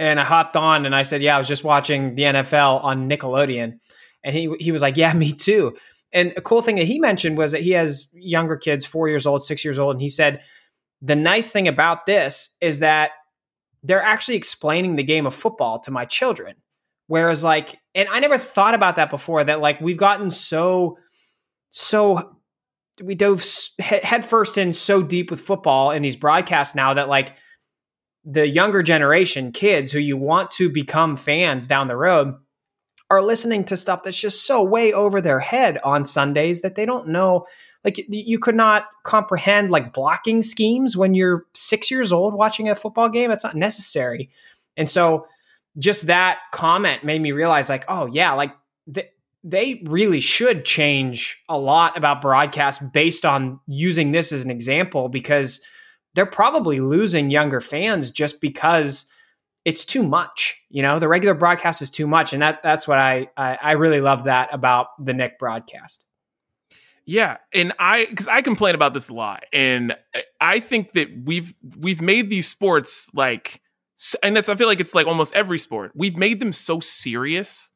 and I hopped on and I said, "Yeah, I was just watching the NFL on Nickelodeon," and he he was like, "Yeah, me too." And a cool thing that he mentioned was that he has younger kids, four years old, six years old, and he said the nice thing about this is that they're actually explaining the game of football to my children. Whereas, like, and I never thought about that before. That like we've gotten so so we dove headfirst in so deep with football in these broadcasts now that like the younger generation kids who you want to become fans down the road are listening to stuff that's just so way over their head on Sundays that they don't know like you could not comprehend like blocking schemes when you're 6 years old watching a football game it's not necessary and so just that comment made me realize like oh yeah like th- they really should change a lot about broadcast based on using this as an example because they're probably losing younger fans just because it's too much. You know, the regular broadcast is too much, and that that's what I I, I really love that about the Nick broadcast. Yeah, and I because I complain about this a lot, and I think that we've we've made these sports like, and that's I feel like it's like almost every sport. We've made them so serious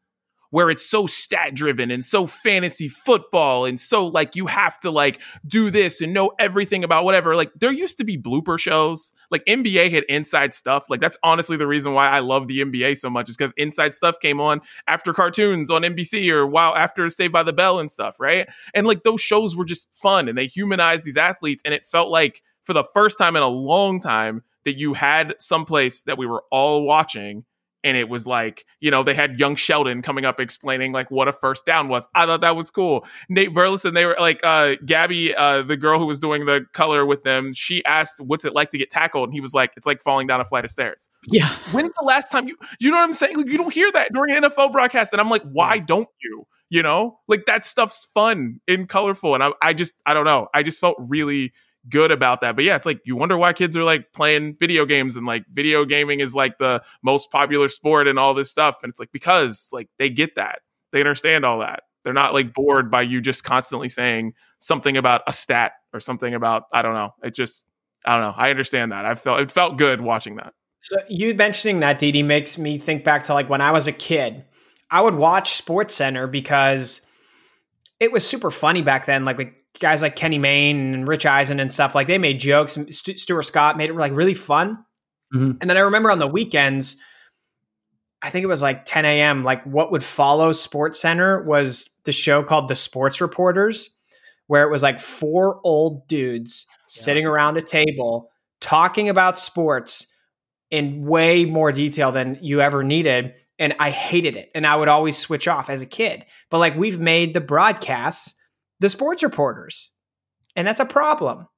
where it's so stat driven and so fantasy football and so like you have to like do this and know everything about whatever. Like there used to be blooper shows. Like NBA had inside stuff. Like that's honestly the reason why I love the NBA so much is because inside stuff came on after cartoons on NBC or while after Saved by the Bell and stuff, right? And like those shows were just fun and they humanized these athletes and it felt like for the first time in a long time that you had someplace that we were all watching and it was like you know they had young sheldon coming up explaining like what a first down was. I thought that was cool. Nate burleson they were like uh gabby uh the girl who was doing the color with them she asked what's it like to get tackled? And he was like it's like falling down a flight of stairs. Yeah. When's the last time you you know what i'm saying? Like, you don't hear that during nfl broadcast and i'm like why don't you? You know? Like that stuff's fun and colorful and I, I just i don't know. I just felt really good about that. But yeah, it's like you wonder why kids are like playing video games and like video gaming is like the most popular sport and all this stuff. And it's like because like they get that. They understand all that. They're not like bored by you just constantly saying something about a stat or something about I don't know. It just I don't know. I understand that. I felt it felt good watching that. So you mentioning that Didi makes me think back to like when I was a kid. I would watch Sports Center because it was super funny back then. Like guys like Kenny Mayne and Rich Eisen and stuff, like they made jokes. St- Stuart Scott made it like really fun. Mm-hmm. And then I remember on the weekends, I think it was like 10 a.m. Like what would follow Sports Center was the show called The Sports Reporters, where it was like four old dudes yeah. sitting around a table talking about sports in way more detail than you ever needed. And I hated it. And I would always switch off as a kid. But like we've made the broadcasts the sports reporters. And that's a problem.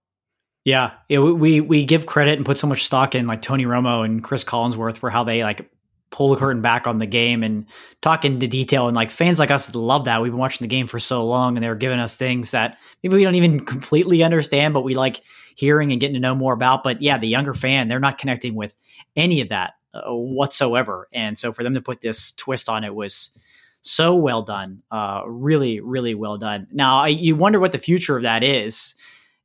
Yeah, yeah, we we give credit and put so much stock in like Tony Romo and Chris Collinsworth for how they like pull the curtain back on the game and talk into detail. And like fans like us love that. We've been watching the game for so long, and they were giving us things that maybe we don't even completely understand, but we like hearing and getting to know more about. But yeah, the younger fan, they're not connecting with any of that uh, whatsoever. And so for them to put this twist on it was so well done. Uh, really, really well done. Now, I, you wonder what the future of that is,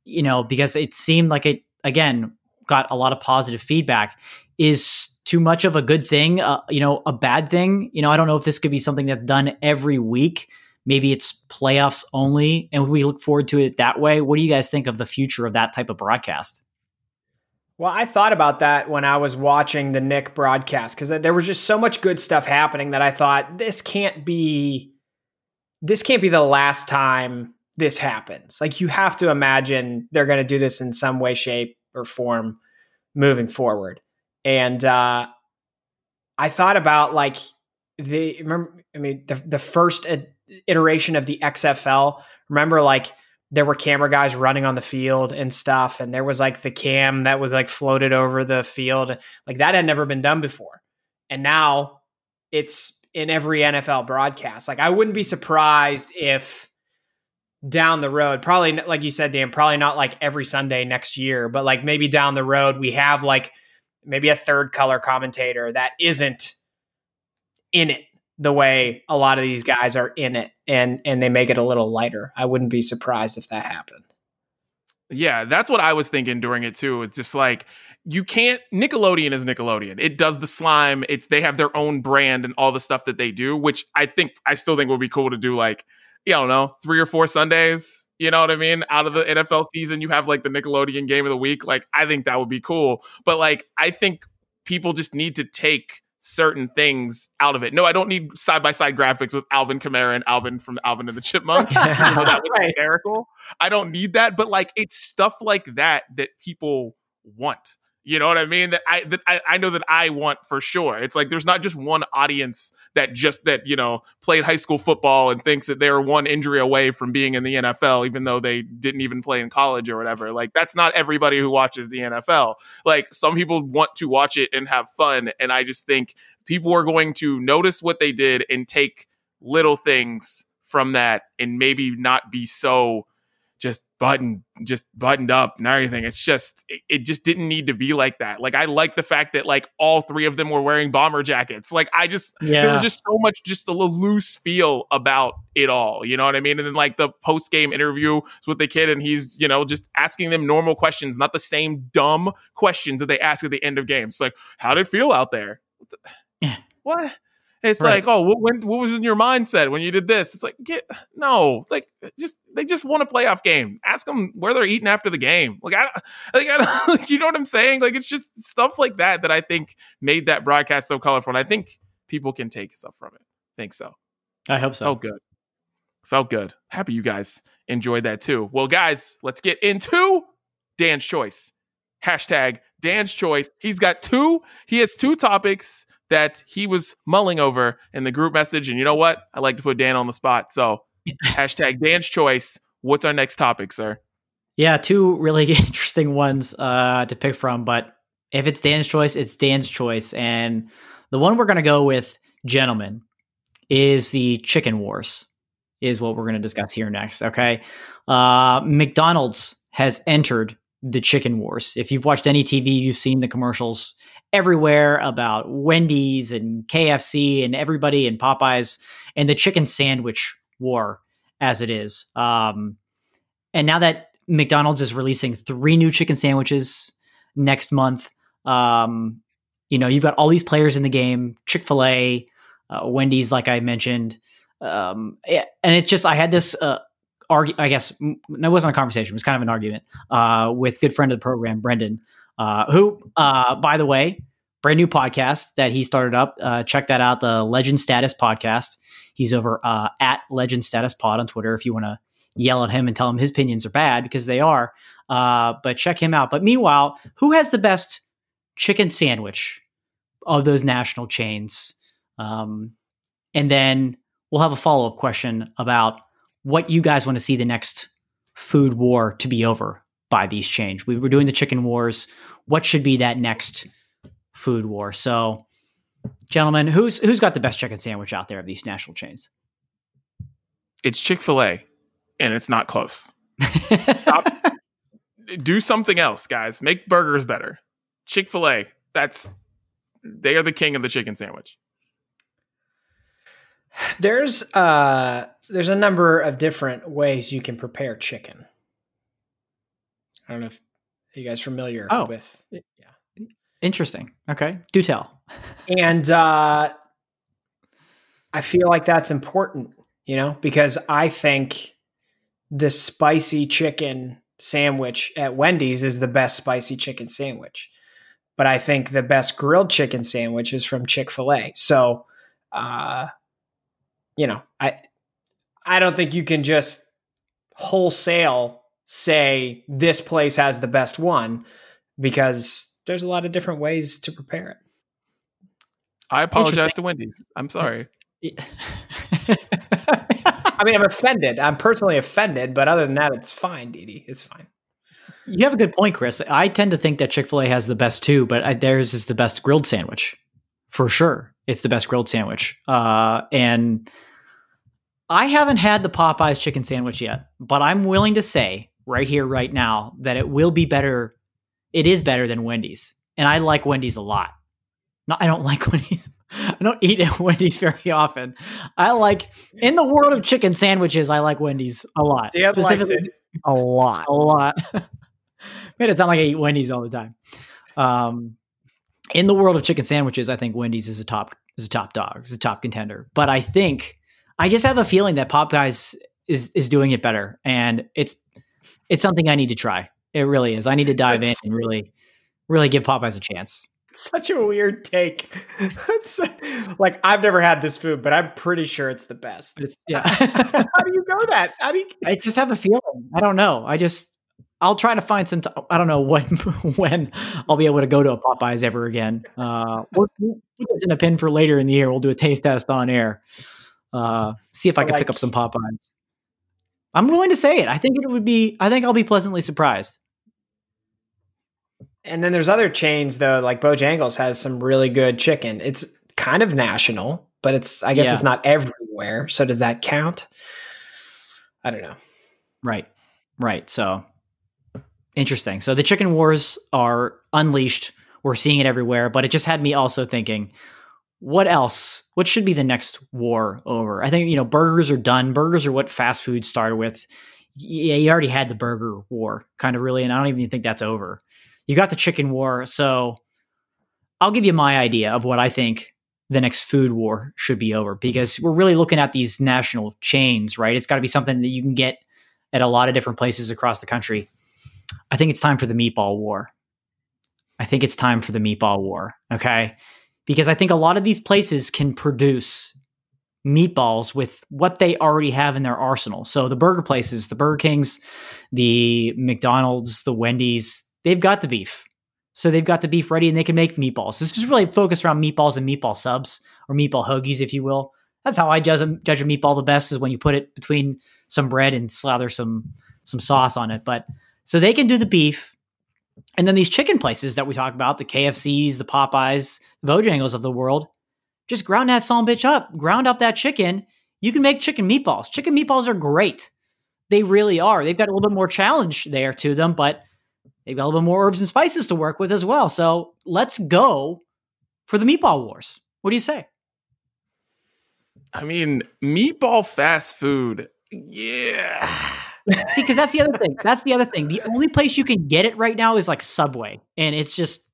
you know, because it seemed like it, again, got a lot of positive feedback. Is too much of a good thing, uh, you know, a bad thing? You know, I don't know if this could be something that's done every week. Maybe it's playoffs only, and we look forward to it that way. What do you guys think of the future of that type of broadcast? Well, I thought about that when I was watching the Nick broadcast because there was just so much good stuff happening that I thought this can't be this can't be the last time this happens. Like you have to imagine they're going to do this in some way, shape, or form moving forward. And uh, I thought about like the remember. I mean, the the first iteration of the XFL. Remember, like there were camera guys running on the field and stuff and there was like the cam that was like floated over the field. Like that had never been done before. And now it's in every NFL broadcast. Like I wouldn't be surprised if down the road probably like you said Dan probably not like every Sunday next year but like maybe down the road we have like maybe a third color commentator that isn't in it the way a lot of these guys are in it and and they make it a little lighter. I wouldn't be surprised if that happened. Yeah, that's what I was thinking during it too. It's just like you can't Nickelodeon is Nickelodeon. It does the slime. It's they have their own brand and all the stuff that they do, which I think I still think would be cool to do like, you don't know, three or four Sundays. You know what I mean? Out of the NFL season, you have like the Nickelodeon game of the week. Like, I think that would be cool. But like, I think people just need to take certain things out of it. No, I don't need side by side graphics with Alvin Kamara and Alvin from Alvin and the Chipmunks. you know, that was Right. hysterical. I don't need that, but like it's stuff like that that people want. You know what I mean? That I that I, I know that I want for sure. It's like there's not just one audience that just that you know played high school football and thinks that they're one injury away from being in the NFL, even though they didn't even play in college or whatever. Like that's not everybody who watches the NFL. Like some people want to watch it and have fun, and I just think people are going to notice what they did and take little things from that, and maybe not be so just buttoned just buttoned up and everything. It's just it, it just didn't need to be like that. Like i like the fact that like all three of them were wearing bomber jackets. Like i just Yeah. there was just so much just a little loose feel about it all you know what i mean? And then like the post-game interview with the kid and he's you know just asking them normal questions not the same dumb questions that they ask at the end of games. Like how did it feel out there? What, the- what? It's Right. like, oh, what, when, what was in your mindset when you did this? It's like, get no, like just they just want a playoff game. Ask them where they're eating after the game. Like, I, like, I don't, you know what I'm saying? Like, it's just stuff like that that I think made that broadcast so colorful, and I think people can take stuff from it. think so. I hope so. Felt good. Felt good. Happy you guys enjoyed that too. Well, guys, let's get into Dan's choice. Hashtag Dan's choice. He's got two. He has two topics that he was mulling over in the group message. And you know what? I like to put Dan on the spot. So hashtag Dan's choice. What's our next topic, sir? Yeah, two really interesting ones uh, to pick from. But if it's Dan's choice, it's Dan's choice. And the one we're going to go with, gentlemen, is the chicken wars, is what we're going to discuss here next. Okay. Uh, McDonald's has entered the chicken wars. If you've watched any TV, you've seen the commercials everywhere about Wendy's and KFC and everybody and Popeyes and the chicken sandwich war as it is. Um, and now that McDonald's is releasing three new chicken sandwiches next month, um, you know, you've got all these players in the game Chick fil A, uh, Wendy's, like I mentioned. Um, and it's just, I had this, uh, I guess, it wasn't a conversation, it was kind of an argument uh, with good friend of the program, Brendan, uh, who, uh, by the way, brand new podcast that he started up. Uh, check that out, the Legend Status podcast. He's over uh, at Legend Status Pod on Twitter if you want to yell at him and tell him his opinions are bad because they are. Uh, but check him out. But meanwhile, who has the best chicken sandwich of those national chains? Um, and then we'll have a follow up question about what you guys want to see the next food war to be over by these chains. We were doing the chicken wars. What should be that next food war? So, gentlemen, who's who's got the best chicken sandwich out there of these national chains? It's Chick fil A, and it's not close. Do something else, guys. Make burgers better. Chick fil A, that's, they are the king of the chicken sandwich. There's uh there's a number of different ways you can prepare chicken. I don't know if are you guys familiar Oh. with yeah. Interesting. Okay, do tell. And uh I feel like that's important, you know, because I think the spicy chicken sandwich at Wendy's is the best spicy chicken sandwich. But I think the best grilled chicken sandwich is from Chick-fil-A. So uh you know, I I don't think you can just wholesale say this place has the best one because there's a lot of different ways to prepare it. I apologize to Wendy's. I'm sorry. I mean, I'm offended. I'm personally offended, but other than that, it's fine, Didi. It's fine. you have a good point, Chris. I tend to think that Chick Fil A has the best too, but I, theirs is the best grilled sandwich for sure. It's the best grilled sandwich, uh, and I haven't had the Popeyes chicken sandwich yet, but I'm willing to say right here, right now, that it will be better. It is better than Wendy's, and I like Wendy's a lot. No, I don't like Wendy's. I don't eat at Wendy's very often. I like in the world of chicken sandwiches. I like Wendy's a lot. Dan likes Specifically, a lot. a lot. Made it sound like I eat Wendy's all the time. Um, in the world of chicken sandwiches, I think Wendy's is a top is a top dog, is a top contender. But I think I just have a feeling that Popeyes is is doing it better, and it's it's something I need to try. It really is. I need to dive It's- in and really really give Popeyes a chance. Such a weird take. Like I've never had this food, but I'm pretty sure it's the best. It's yeah. How do you go that? How do you? I just have a feeling. I don't know. I just I'll try to find some. T- I don't know when when I'll be able to go to a Popeyes ever again. Uh, we'll, we'll put this in a pin for later in the year. We'll do a taste test on air. Uh, see if I can Like- pick up some Popeyes. I'm willing to say it. I think it would be. I think I'll be pleasantly surprised. And then there's other chains though, like Bojangles has some really good chicken. It's kind of national, but it's I guess Yeah. it's not everywhere. So does that count? I don't know. Right. Right. So interesting. So the chicken wars are unleashed. We're seeing it everywhere, but it just had me also thinking, what else? What should be the next war over? I think, you know, burgers are done. Burgers are what fast food started with. Yeah, you already had the burger war, kind of really, and I don't even think that's over. You got the chicken war. So I'll give you my idea of what I think the next food war should be over because we're really looking at these national chains, right? It's got to be something that you can get at a lot of different places across the country. I think it's time for the meatball war. I think it's time for the meatball war. Okay. Because I think a lot of these places can produce meatballs with what they already have in their arsenal. So the burger places, the Burger Kings, the McDonald's, the Wendy's, they've got the beef. So they've got the beef ready and they can make meatballs. This is really focused around meatballs and meatball subs or meatball hoagies, if you will. That's how I judge a, judge a meatball the best is when you put it between some bread and slather some some sauce on it. But so they can do the beef, and then these chicken places that we talk about, the KFCs, the Popeyes, the Bojangles of the world, just ground that son bitch up, ground up that chicken. You can make chicken meatballs. Chicken meatballs are great. They really are. They've got a little bit more challenge there to them, but they've got a little bit more herbs and spices to work with as well. So let's go for the meatball wars. What do you say? I mean, meatball fast food. Yeah. See, because that's the other thing. That's the other thing. The only place you can get it right now is like Subway, and it's just,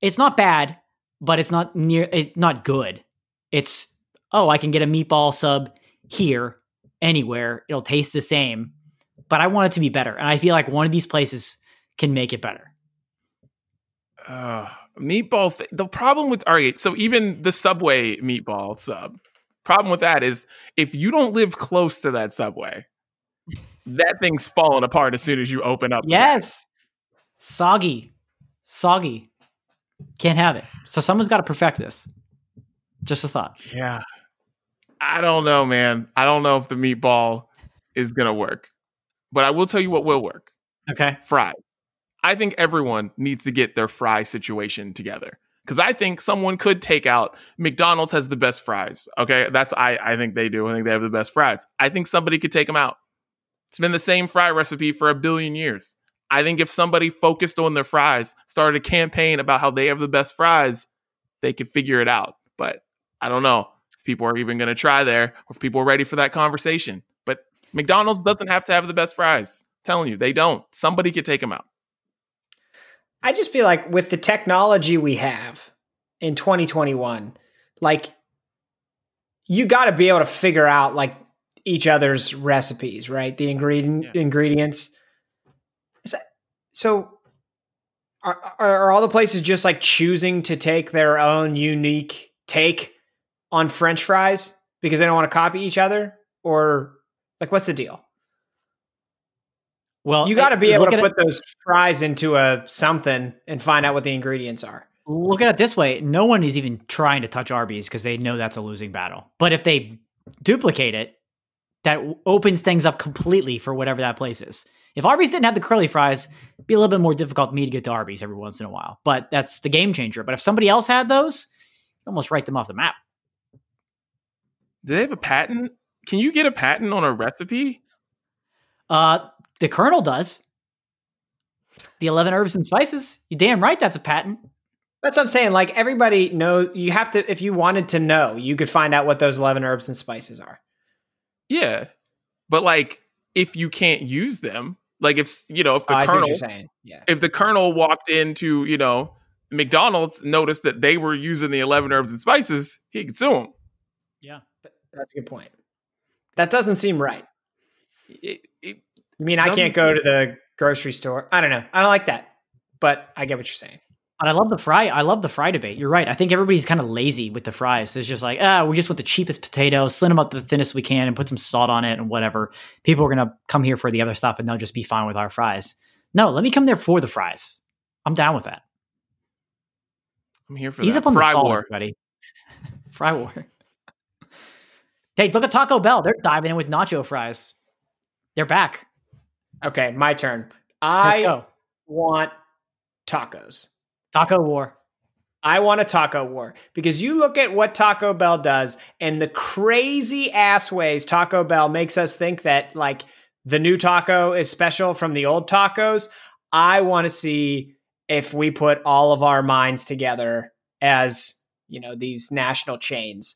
it's not bad, but it's not near, it's not good. It's oh, I can get a meatball sub here, anywhere. It'll taste the same, but I want it to be better, and I feel like one of these places can make it better. Uh, meatball. Th- the problem with all right, so even the Subway meatball sub. Problem with that is if you don't live close to that Subway, that thing's falling apart as soon as you open up. the bag. Yes, soggy, soggy. Can't have it. So someone's got to perfect this. Just a thought. Yeah. I don't know, man. I don't know if the meatball is gonna work, but I will tell you what will work. Okay. fries. I think everyone needs to get their fry situation together. Because I think someone could take out McDonald's has the best fries. Okay. That's I I think they do. I think they have the best fries. I think somebody could take them out. It's been the same fry recipe for a billion years. I think if somebody focused on their fries, started a campaign about how they have the best fries, they could figure it out. But I don't know if people are even going to try there or if people are ready for that conversation. But McDonald's doesn't have to have the best fries. telling you, they don't. Somebody could take them out. I just feel like with the technology we have in 2021, like you got to be able to figure out like each other's recipes, right? The ingredient Yeah. ingredients. Is that- So are, are all the places just like choosing to take their own unique take on French fries because they don't want to copy each other, or like what's the deal? Well, You got to be able to put those fries into a something and find out what the ingredients are. look at it this way no one is even trying to touch arby's because they know that's a losing battle but if they duplicate it that opens things up completely for whatever that place is if arby's didn't have the curly fries it'd be a little bit more difficult for me to get to arby's every once in a while but that's the game changer but if somebody else had those you almost write them off the map Do they have a patent? Can you get a patent on a recipe? uh the colonel does the 11 herbs and spices you damn right that's a patent That's what I'm saying. Like everybody knows, you have to. If you wanted to know, you could find out what those eleven herbs and spices are. Yeah. But like if you can't use them, like if you know, if the Oh, I see what colonel you're saying. Yeah, if the colonel walked into, you know, McDonald's, noticed that they were using the 11 herbs and spices, he could sue them. yeah that's a good point. That doesn't seem right. It, it, You mean I can't go to the grocery store? I don't know. I don't like that, but I get what you're saying. But I love the fry. I love the fry debate. You're right. I think everybody's kind of lazy with the fries. It's just like, ah, we just want the cheapest potato, slit them up the thinnest we can, and put some salt on it and whatever. People are gonna come here for the other stuff, and they'll just be fine with our fries. No, let me come there for the fries. I'm down with that. I'm here for He's that. up on Fry the salt, war. everybody. Fry war. Hey, look at Taco Bell. They're diving in with nacho fries. They're back. Okay, my turn. I want tacos. Taco war. I want a taco war because you look at what Taco Bell does and the crazy ass ways Taco Bell makes us think that like the new taco is special from the old tacos. I want to see if we put all of our minds together as, you know, these national chains,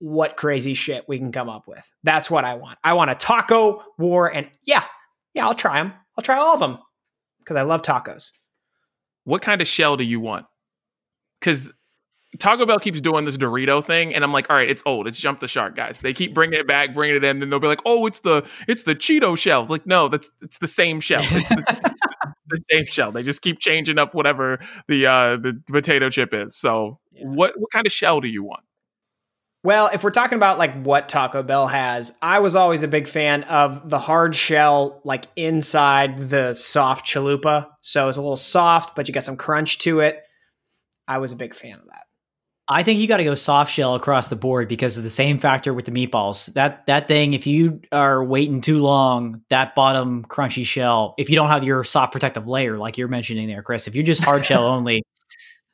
what crazy shit we can come up with. That's what I want. I want a taco war and yeah, yeah, I'll try them. I'll try all of them because I love tacos. What kind of shell do you want? Because Taco Bell keeps doing this Dorito thing, and I'm like, all right, it's old. It's jump the shark, guys. They keep bringing it back, bringing it in, then they'll be like, oh, it's the it's the Cheeto shell. It's like, no, that's it's the same shell. It's the, the same shell. They just keep changing up whatever the uh the potato chip is. So, what what kind of shell do you want? Well, if we're talking about like what Taco Bell has, I was always a big fan of the hard shell, like inside the soft chalupa. So it's a little soft, but you got some crunch to it. I was a big fan of that. I think you got to go soft shell across the board because of the same factor with the meatballs. That that thing, if you are waiting too long, that bottom crunchy shell, if you don't have your soft protective layer, like you're mentioning there, Chris, if you're just hard shell only,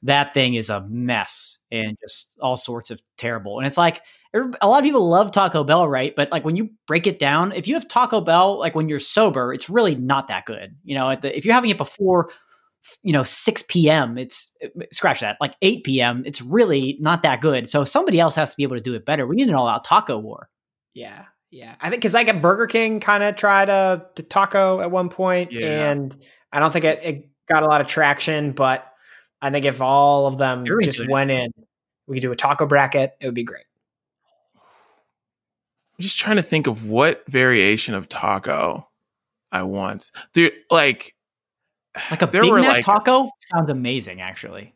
that thing is a mess and just all sorts of terrible. And it's like a lot of people love Taco Bell, right? But like when you break it down, if you have Taco Bell, like when you're sober, it's really not that good. You know, at the, if you're having it before, you know, 6 p.m., it's scratch that, like 8 p.m., it's really not that good. So somebody else has to be able to do it better. We need an all out taco war. Yeah. Yeah. I think because like a Burger King kind of tried a, to taco at one point, Yeah. and I don't think it, it got a lot of traction, but I think if all of them Very just good. went in, we could do a taco bracket. It would be great. I'm just trying to think of what variation of taco I want. Dude, like Like a there Big were Mac like taco sounds amazing, actually.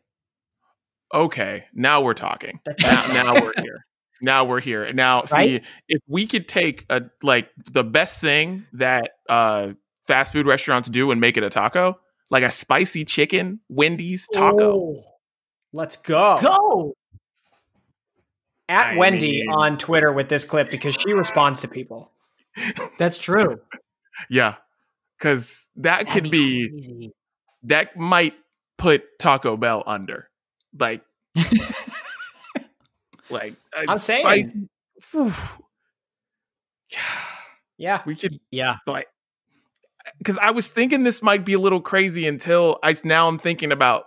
okay, now we're talking. Now, now we're here. Now we're here. Now, see, Right? if we could take a like the best thing that uh fast food restaurants do and make it a taco, like a spicy chicken Wendy's taco. Oh, let's go. Go. At I Wendy mean- on Twitter with this clip because she responds to people. That's true. Yeah. Cause that That'd could be crazy. that might put Taco Bell under. Like like uh, I'm saying. spicy-. Yeah. Yeah. We could Yeah. like because I was thinking this might be a little crazy until I now I'm thinking about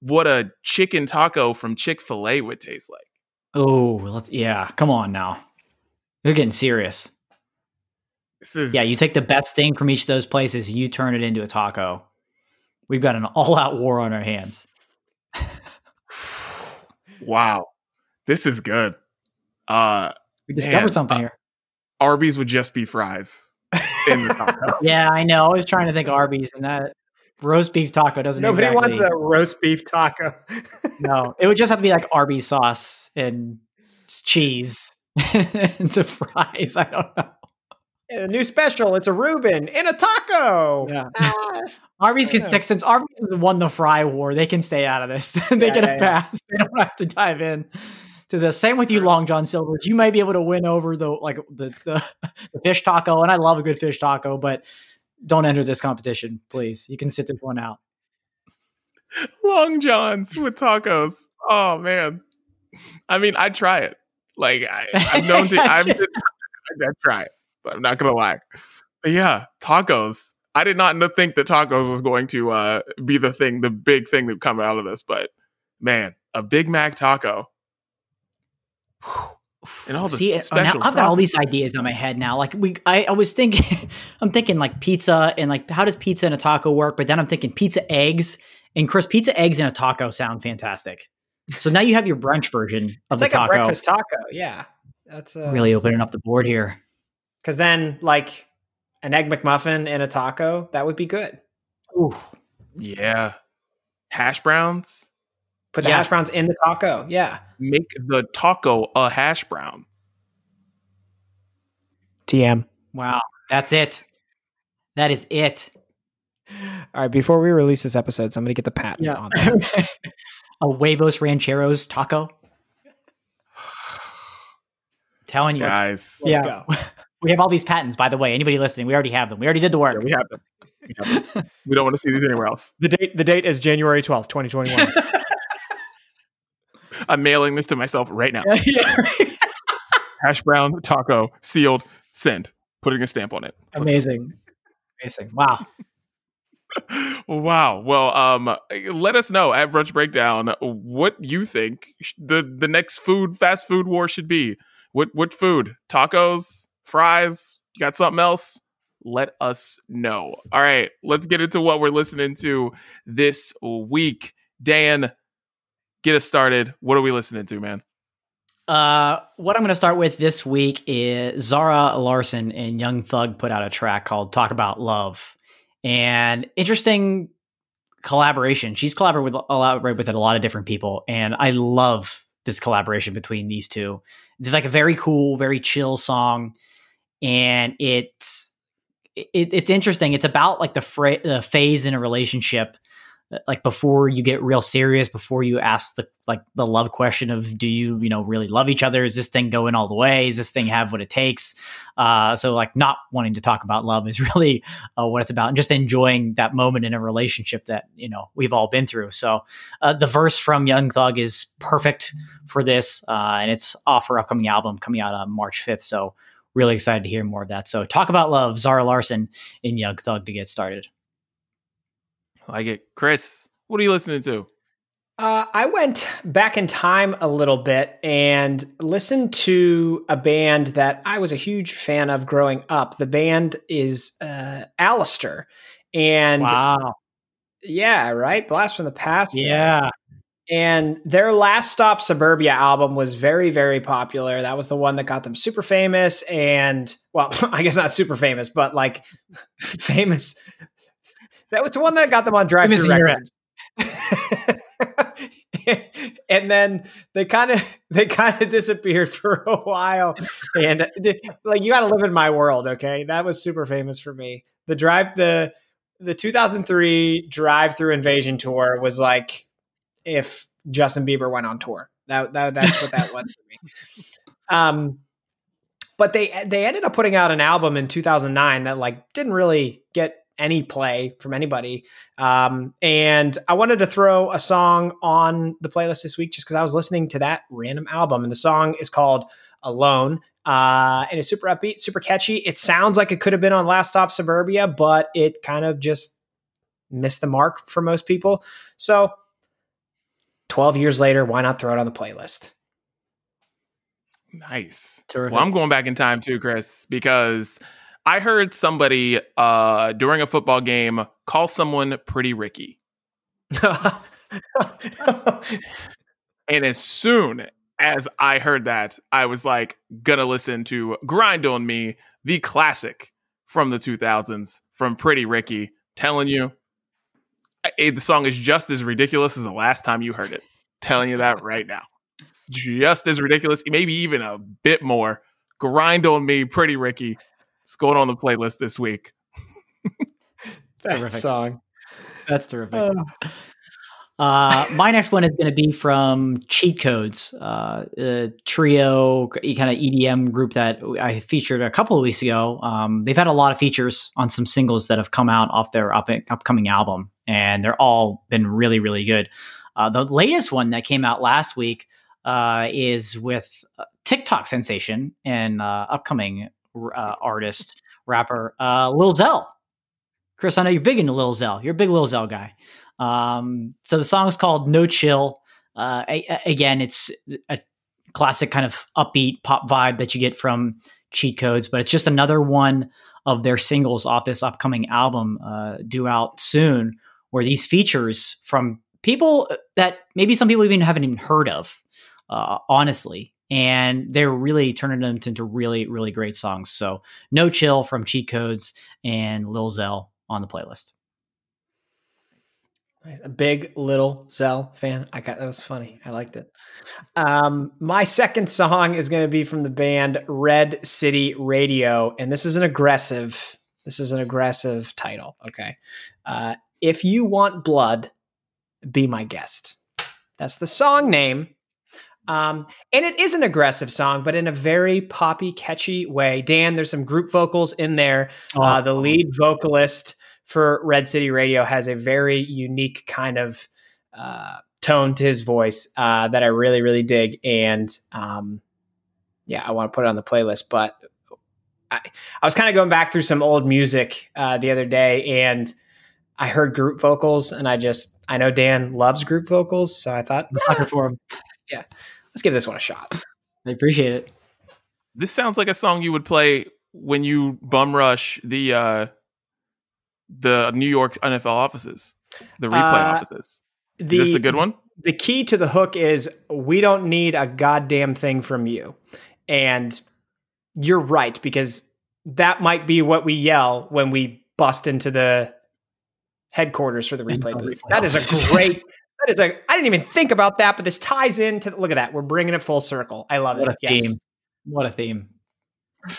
what a chicken taco from Chick Fil A would taste like. Oh, let's. Yeah. Come on now. You're getting serious. This is Yeah, you take the best thing from each of those places and you turn it into a taco. We've got an all-out war on our hands. wow, this is good. Uh, We discovered Man, something uh, here. Arby's would just be fries in the taco. Yeah, I know. I was trying to think Arby's, and that roast beef taco doesn't. Nobody exactly, wants a roast beef taco. No, it would just have to be like Arby's sauce and cheese and some fries. I don't know. a new special. It's a Reuben in a taco. Yeah. Ah. Arby's can stick since Arby's has won the fry war. They can stay out of this. they Yeah, get a yeah, yeah. pass. They don't have to dive in to this. Same with you, Long John Silver's. You may be able to win over the like the, the the fish taco, and I love a good fish taco, but don't enter this competition, please. You can sit this one out. Long Johns with tacos. Oh man, I mean, I'd try it. Like I, I've known to. I've I'd, I'd try it. But I'm not gonna lie. But yeah, tacos. I did not think that tacos was going to uh, be the thing, the big thing that come out of this. But man, a Big Mac taco. Whew. And all the See, s- uh, now I've got all these ideas in my head now. Like we, I, I was thinking, I'm thinking like pizza and like how does pizza and a taco work? But then I'm thinking pizza eggs and Chris, pizza eggs and a taco sound fantastic. So now you have your brunch version of It's the like a taco. breakfast taco. Yeah. That's uh, Really opening up the board here. because then like an egg McMuffin and a taco that would be good. Ooh, Yeah. hash browns. Put the Yeah. hash browns in the taco. Yeah. Make the taco a hash brown. TM. Wow, that's it. That is it. All right. Before we release this episode, somebody get the patent on that. a huevos rancheros taco. Telling you, Guys. Let's Yeah. go. we have all these patents. By the way, anybody listening, we already have them. We already did the Yeah, we have them. We, have them. we don't want to see these anywhere else. The date the date is January 12th, 2021. I'm mailing this to myself right now. Yeah. Hash brown taco sealed. Send. Putting a stamp on it. Amazing, amazing. Wow. wow. Well, um, let us know at Brunch Breakdown what you think the the next food fast food war should be. What what food? Tacos, fries? You got something else? Let us know. All right, let's get into what we're listening to this week. Dan, get us started. What are we listening to, man? Uh, what I'm going to start with this week is Zara Larsson and Young Thug put out a track called "Talk About Love," and interesting collaboration. She's collaborated with collaborated with a lot of different people, and I love this collaboration between these two. It's like a very cool, very chill song, and it's it, it's interesting. It's about like the, fra- the phase in a relationship like before you get real serious before you ask the like the love question of do you you know really love each other? Is this thing going all the way? Is this thing have what it takes? Uh so like not wanting to talk about love is really uh, what it's about and just enjoying that moment in a relationship that you know we've all been through. So uh, the verse from young thug is perfect for this uh and it's off her upcoming album coming out on march 5th so really excited to hear more of that. So talk about love zara larsson in young thug to get started Like it, Chris. What are you listening to? Uh, I went back in time a little bit and listened to a band that I was a huge fan of growing up. The band is uh, Allister. And wow yeah, right? Blast from the Past. there. yeah And their Last Stop Suburbia album was very, very popular. That was the one that got them super famous. And, well, I guess not super famous, but like famous. That was the one that got them on Drive-Thru Records. and then they kind of they kind of disappeared for a while and like you got to live in my world okay that was super famous for me the drive the the 2003 Drive-Thru invasion tour was like if Justin Bieber went on tour. That, that that's what that was for me. Um, but they they ended up putting out an album in 2009 that like didn't really any play from anybody. Um, and I wanted to throw a song on the playlist this week just because I was listening to that random album, and the song is called "Alone." Uh, and it's super upbeat, super catchy. It sounds like it could have been on Last Stop Suburbia, but it kind of just missed the mark for most people. So, 12 years later, why not throw it on the playlist? Nice. Terrific. Well, I'm going back in time too, Chris, because I heard somebody uh, during a football game call someone pretty Ricky. And as soon as I heard that, I was like, gonna listen to Grind on Me, the classic from the 2000s from Pretty Ricky. Telling you, eh, the song is just as ridiculous as the last time you heard it. Telling you that right now. It's just as ridiculous, maybe even a bit more. Grind on Me, Pretty Ricky. It's going on the playlist this week. that Terrific. song. That's terrific. Uh, Uh, my next one is going to be from Cheat Codes, uh, a trio kind of EDM group that I featured a couple of weeks ago. Um, they've had a lot of features on some singles that have come out off their up- upcoming album, and they're all been really, really good. Uh, the latest one that came out last week uh, is with uh, TikTok sensation and uh, upcoming uh, artist rapper uh, Lil Xxel. Chris, I know you're big into Lil Xxel. You're a big Lil Xxel guy. Um, so the song is called No Chill. Uh, a- a- again, it's a classic kind of upbeat pop vibe that you get from Cheat Codes, but it's just another one of their singles off this upcoming album uh, due out soon, where these features from people that maybe some people even haven't even heard of, uh, honestly. And they're really turning them into really, really great songs. So, No Chill from Cheat Codes and Lil Xxel on the playlist. A big little Zell fan. I got that was funny. I liked it. Um, my second song is going to be from the band Red City Radio, and this is an aggressive. This is an aggressive title. Okay, uh, if you want blood, be my guest. That's the song name. Um, and it is an aggressive song, but in a very poppy, catchy way. Dan, there's some group vocals in there. Uh, the lead vocalist for Red City Radio has a very unique kind of uh, tone to his voice uh, that I really, really dig. And um, yeah, I want to put it on the playlist. But I, I was kind of going back through some old music uh, the other day and I heard group vocals and I just, I know Dan loves group vocals. So I thought, sucker for him. Yeah, let's give this one a shot. I appreciate it. This sounds like a song you would play when you bum rush the uh the New York NFL offices, the replay Uh, offices. The, Is this a good one? the key to the hook is we don't need a goddamn thing from you. And you're right, because that might be what we yell when we bust into the headquarters for the replay booth. That is a great. That is a. I didn't even think about that, but this ties into. Look at that. We're bringing it full circle. I love What a it. Yes. theme. What a theme.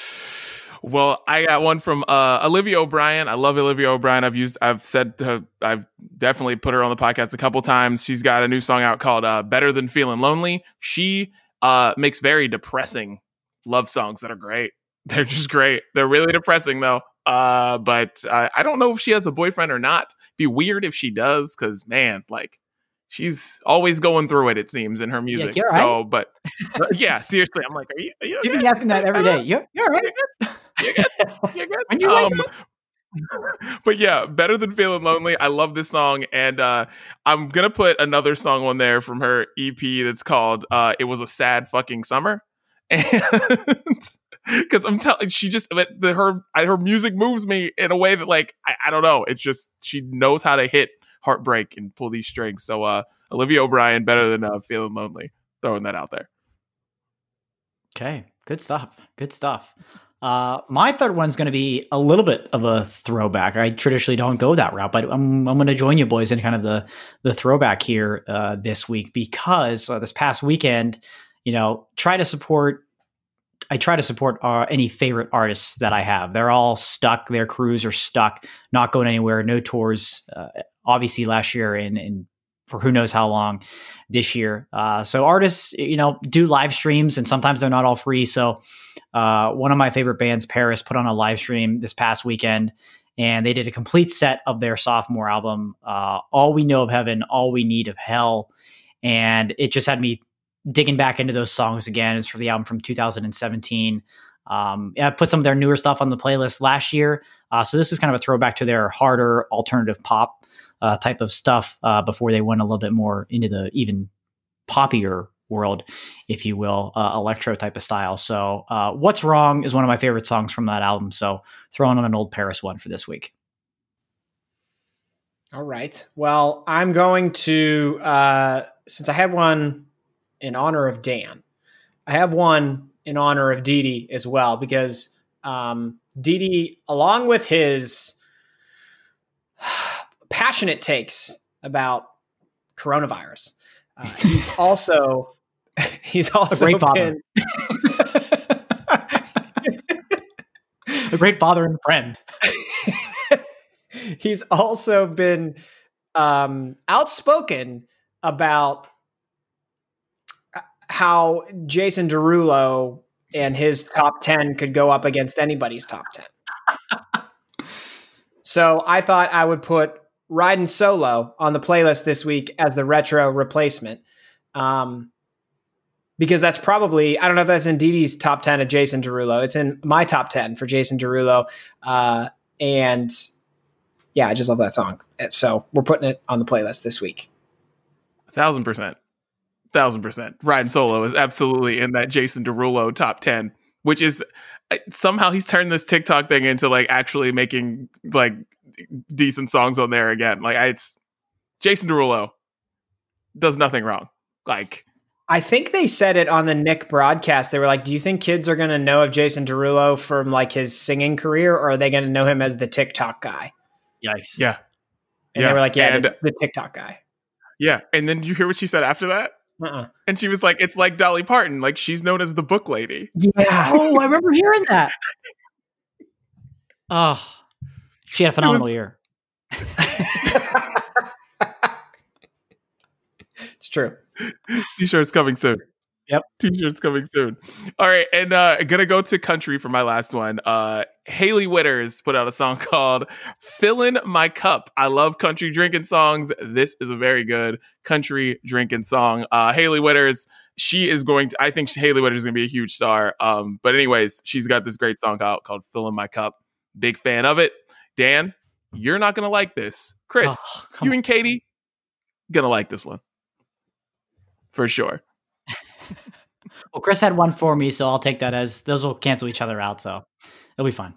Well, I got one from uh, Olivia O'Brien. I love Olivia O'Brien. I've used, I've said, to, I've definitely put her on the podcast a couple times. She's got a new song out called uh, "Better Than Feeling Lonely." She uh, makes very depressing love songs that are great. They're just great. They're really depressing though. Uh, but uh, I don't know if she has a boyfriend or not. Be weird if she does, because man, like she's always going through it. It seems in her music. you're So, but but yeah, seriously, I'm like, are you? Are you You've been asking that every day. You're, you're right. You good? You good? You wake Um, but yeah, better than feeling lonely. I love this song, and uh, I'm gonna put another song on there from her EP that's called uh, "It Was a Sad Fucking Summer," and because I'm telling, she just but the, her her music moves me in a way that like I, I don't know. It's just she knows how to hit heartbreak and pull these strings. So uh, Olivia O'Brien, better than uh, feeling lonely. Throwing that out there. Okay, good stuff. Good stuff. Uh, my third one's going to be a little bit of a throwback. I traditionally don't go that route, but I'm I'm going to join you boys in kind of the the throwback here uh, this week because uh, this past weekend, you know, try to support. I try to support uh, any favorite artists that I have. They're all stuck. Their crews are stuck, not going anywhere. No tours. Obviously, last year and and for who knows how long this year. Uh, so artists, you know, do live streams, and sometimes they're not all free. So uh, one of my favorite bands, PVRIS, put on a live stream this past weekend, and they did a complete set of their sophomore album, uh, "All We Know of Heaven, All We Need of Hell," and it just had me digging back into those songs again. It's for the album from 2017. Um, I put some of their newer stuff on the playlist last year, uh, so this is kind of a throwback to their harder alternative pop uh, type of stuff uh, before they went a little bit more into the even poppier world, if you will, uh, electro type of style. So, uh, "What's Wrong" is one of my favorite songs from that album. So, throwing on an old PVRIS one for this week. All right. Well, I'm going to uh, since I had one in honor of Dan, I have one in honor of Didi as well because um, Didi, along with his passionate takes about coronavirus, uh, he's also he's also great father. been A great father and friend. he's also been um, outspoken about how Jason Derulo and his top 10 could go up against anybody's top 10. so I thought I would put Riding Solo on the playlist this week as the retro replacement. Um, because that's probably, I don't know if that's in Didi's top 10 of Jason Derulo. It's in my top 10 for Jason Derulo. Uh, and yeah, I just love that song. So we're putting it on the playlist this week. A thousand percent. A Thousand percent. Riding Solo is absolutely in that Jason Derulo top 10, which is uh, somehow he's turned this TikTok thing into like actually making like decent songs on there again. Like, I, it's Jason Derulo does nothing wrong. Like, I think they said it on the Nick broadcast. They were like, "Do you think kids are going to know of Jason Derulo from like his singing career, or are they going to know him as the TikTok guy?" Yikes. yeah. And Yeah, they were like, "Yeah, and- the, the TikTok guy." Yeah. And then did you hear what she said after that? Uh-uh. And she was like, it's like Dolly Parton. Like she's known as the book lady. Yeah. Oh, I remember hearing that. Oh, she had a phenomenal year. it's true. T-shirts coming soon. Yep. T-shirts coming soon. All right, and uh gonna go to country for my last one. Uh Hailey Whitters put out a song called Fillin' My Cup. I love country drinking songs. This is a very good country drinking song. Uh Hailey Whitters, she is going to I think Hailey Whitters is gonna be a huge star. Um, but anyways, she's got this great song out called Fillin' My Cup. Big fan of it. Dan, you're not gonna like this. Chris, Oh, you on. and Katie, gonna like this one. For sure. Well, Chris had one for me, so I'll take that as those will cancel each other out. So it'll be fine.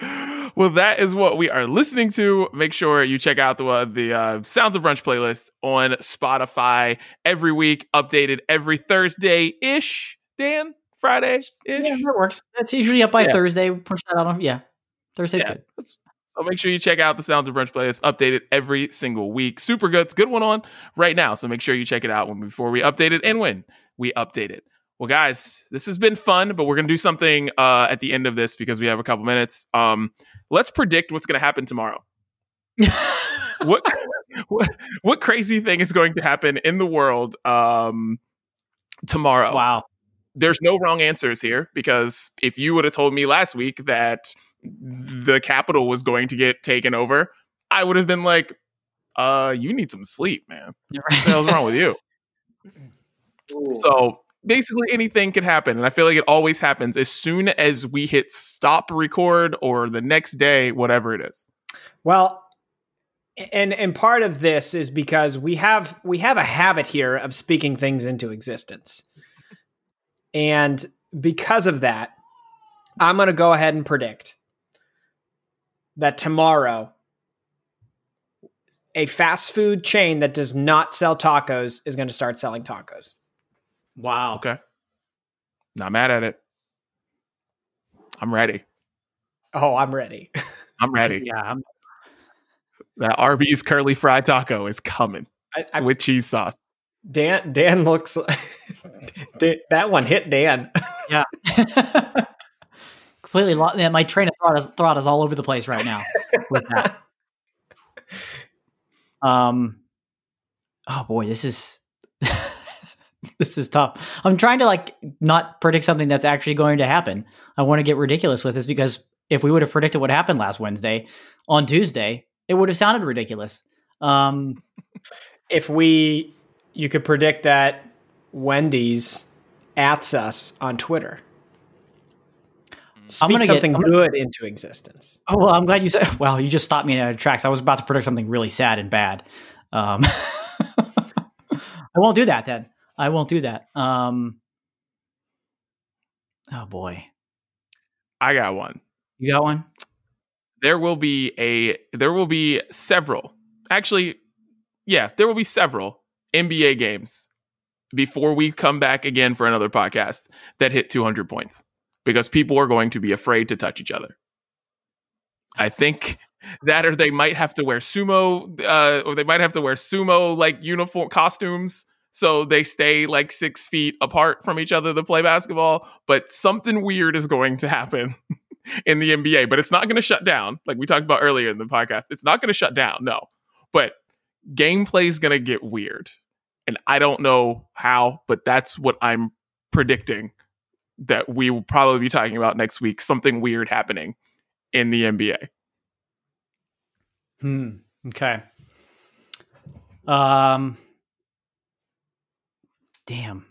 well, that is what we are listening to. Make sure you check out the uh, the uh, Sounds of Brunch playlist on Spotify every week, updated every Thursday ish. Dan, Friday ish. Yeah, that works. That's usually up by Yeah. Thursday. Push that out on. Yeah, Thursday's Yeah. good. So make sure you check out the Sounds of Brunch playlist, updated every single week. Super good. It's a good one on right now. So make sure you check it out when before we update it and when we update it. Well, guys, this has been fun, but we're gonna do something uh, at the end of this because we have a couple minutes. Um, let's predict what's gonna happen tomorrow. what what what crazy thing is going to happen in the world um tomorrow Wow. there's no wrong answers here because if you would have told me last week that the capital was going to get taken over i would have been like uh you need some sleep man. What the hell's wrong with you? So basically anything can happen and i feel like it always happens as soon as we hit stop record or the next day whatever it is. Well, and and part of this is because we have we have a habit here of speaking things into existence. And because of that, I'm going to go ahead and predict that tomorrow a fast food chain that does not sell tacos is going to start selling tacos. Wow. okay not mad at it i'm ready Oh, I'm ready. i'm ready Yeah. I'm, That Arby's curly fried taco is coming I, I, with cheese sauce. Dan Dan looks Dan- that one hit Dan. yeah. Completely. Lo- yeah, my train of thought is, thought is all over the place right now. with that. Um. Oh boy, this is this is tough. I'm trying to like not predict something that's actually going to happen. I want to get ridiculous with this because if we would have predicted what happened last Wednesday on Tuesday, it would have sounded ridiculous. Um. if we you could predict that Wendy's ats us on Twitter. Speak gonna get- something I'm gonna- good into existence. Oh well, I'm glad you said. Well, you just stopped me in a tracks. I was about to predict something really sad and bad. Um, I won't do that then. I won't do that. Um, oh boy, I got one. you got one? There will be a there will be several. Actually, yeah, there will be several NBA games before we come back again for another podcast that hit 200 points because people are going to be afraid to touch each other. I think that or they might have to wear sumo uh, or they might have to wear sumo like uniform costumes so they stay like six feet apart from each other to play basketball but something weird is going to happen in the nba but it's not going to shut down like we talked about earlier in the podcast it's not going to shut down no but gameplay is going to get weird and i don't know how but that's what i'm predicting that we will probably be talking about next week something weird happening in the nba Hmm. Okay. Um. Damn.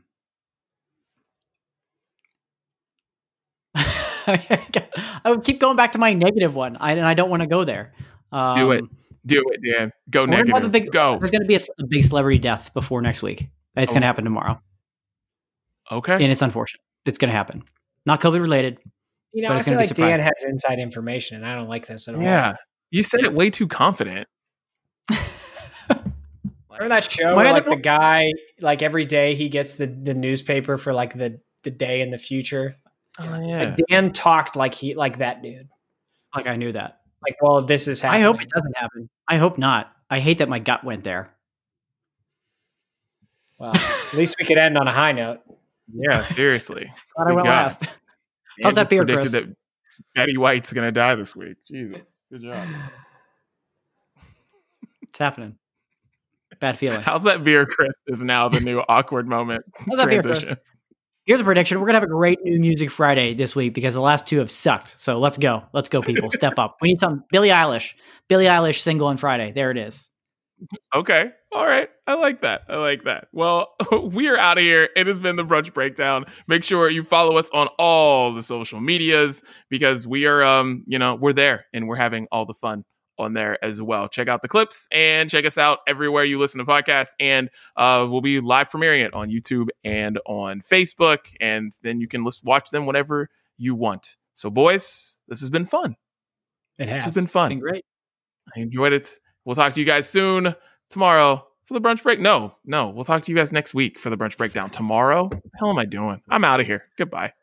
I would keep going back to my negative one, I, and I don't want to go there. Um, Do it. Do it, Dan. Go we're gonna have a negative. big- Go. There's going to be a big celebrity death before next week. It's Oh. going to happen tomorrow, Okay. and it's unfortunate. It's going to happen. Not COVID related. You know, But I it's feel gonna be like Dan surprising. has inside information, and I don't like this at all. Yeah. You said it way too confident. Remember that show where like the guy, like every day he gets the, the newspaper for like the, the day in the future. Oh, Like Dan talked like he like that dude. Like I knew that. Like, well, this is happening. I hope it doesn't happen. I hope not. I hate that my gut went there. Well, at least we could end on a high note. Yeah, seriously. Glad I went God. last. How's that beer, predicted Chris? that Betty White's going to die this week. Jesus. Good job. It's happening. Bad feeling. How's that beer, Chris? Is now the new awkward moment How's that beer, Chris? transition. Here's a prediction. We're gonna have a great new music Friday this week because the last two have sucked. So let's go. Let's go, people. Step up. We need some Billie Eilish. Billie Eilish single on Friday. There it is. Okay. All right. I like that. I like that. Well, we are out of here. It has been the brunch breakdown. Make sure you follow us on all the social medias because we are um, you know, we're there and we're having all the fun on there as well. Check out the clips and check us out everywhere you listen to podcasts and uh we'll be live premiering it on YouTube and on Facebook and then you can list, watch them whenever you want. So boys, this has been fun. It This has. has been Been fun. great. I enjoyed it. We'll talk to you guys soon. Tomorrow for the brunch break. No, no, we'll talk to you guys next week for the brunch breakdown. Tomorrow? The hell am I doing? I'm out of here. Goodbye.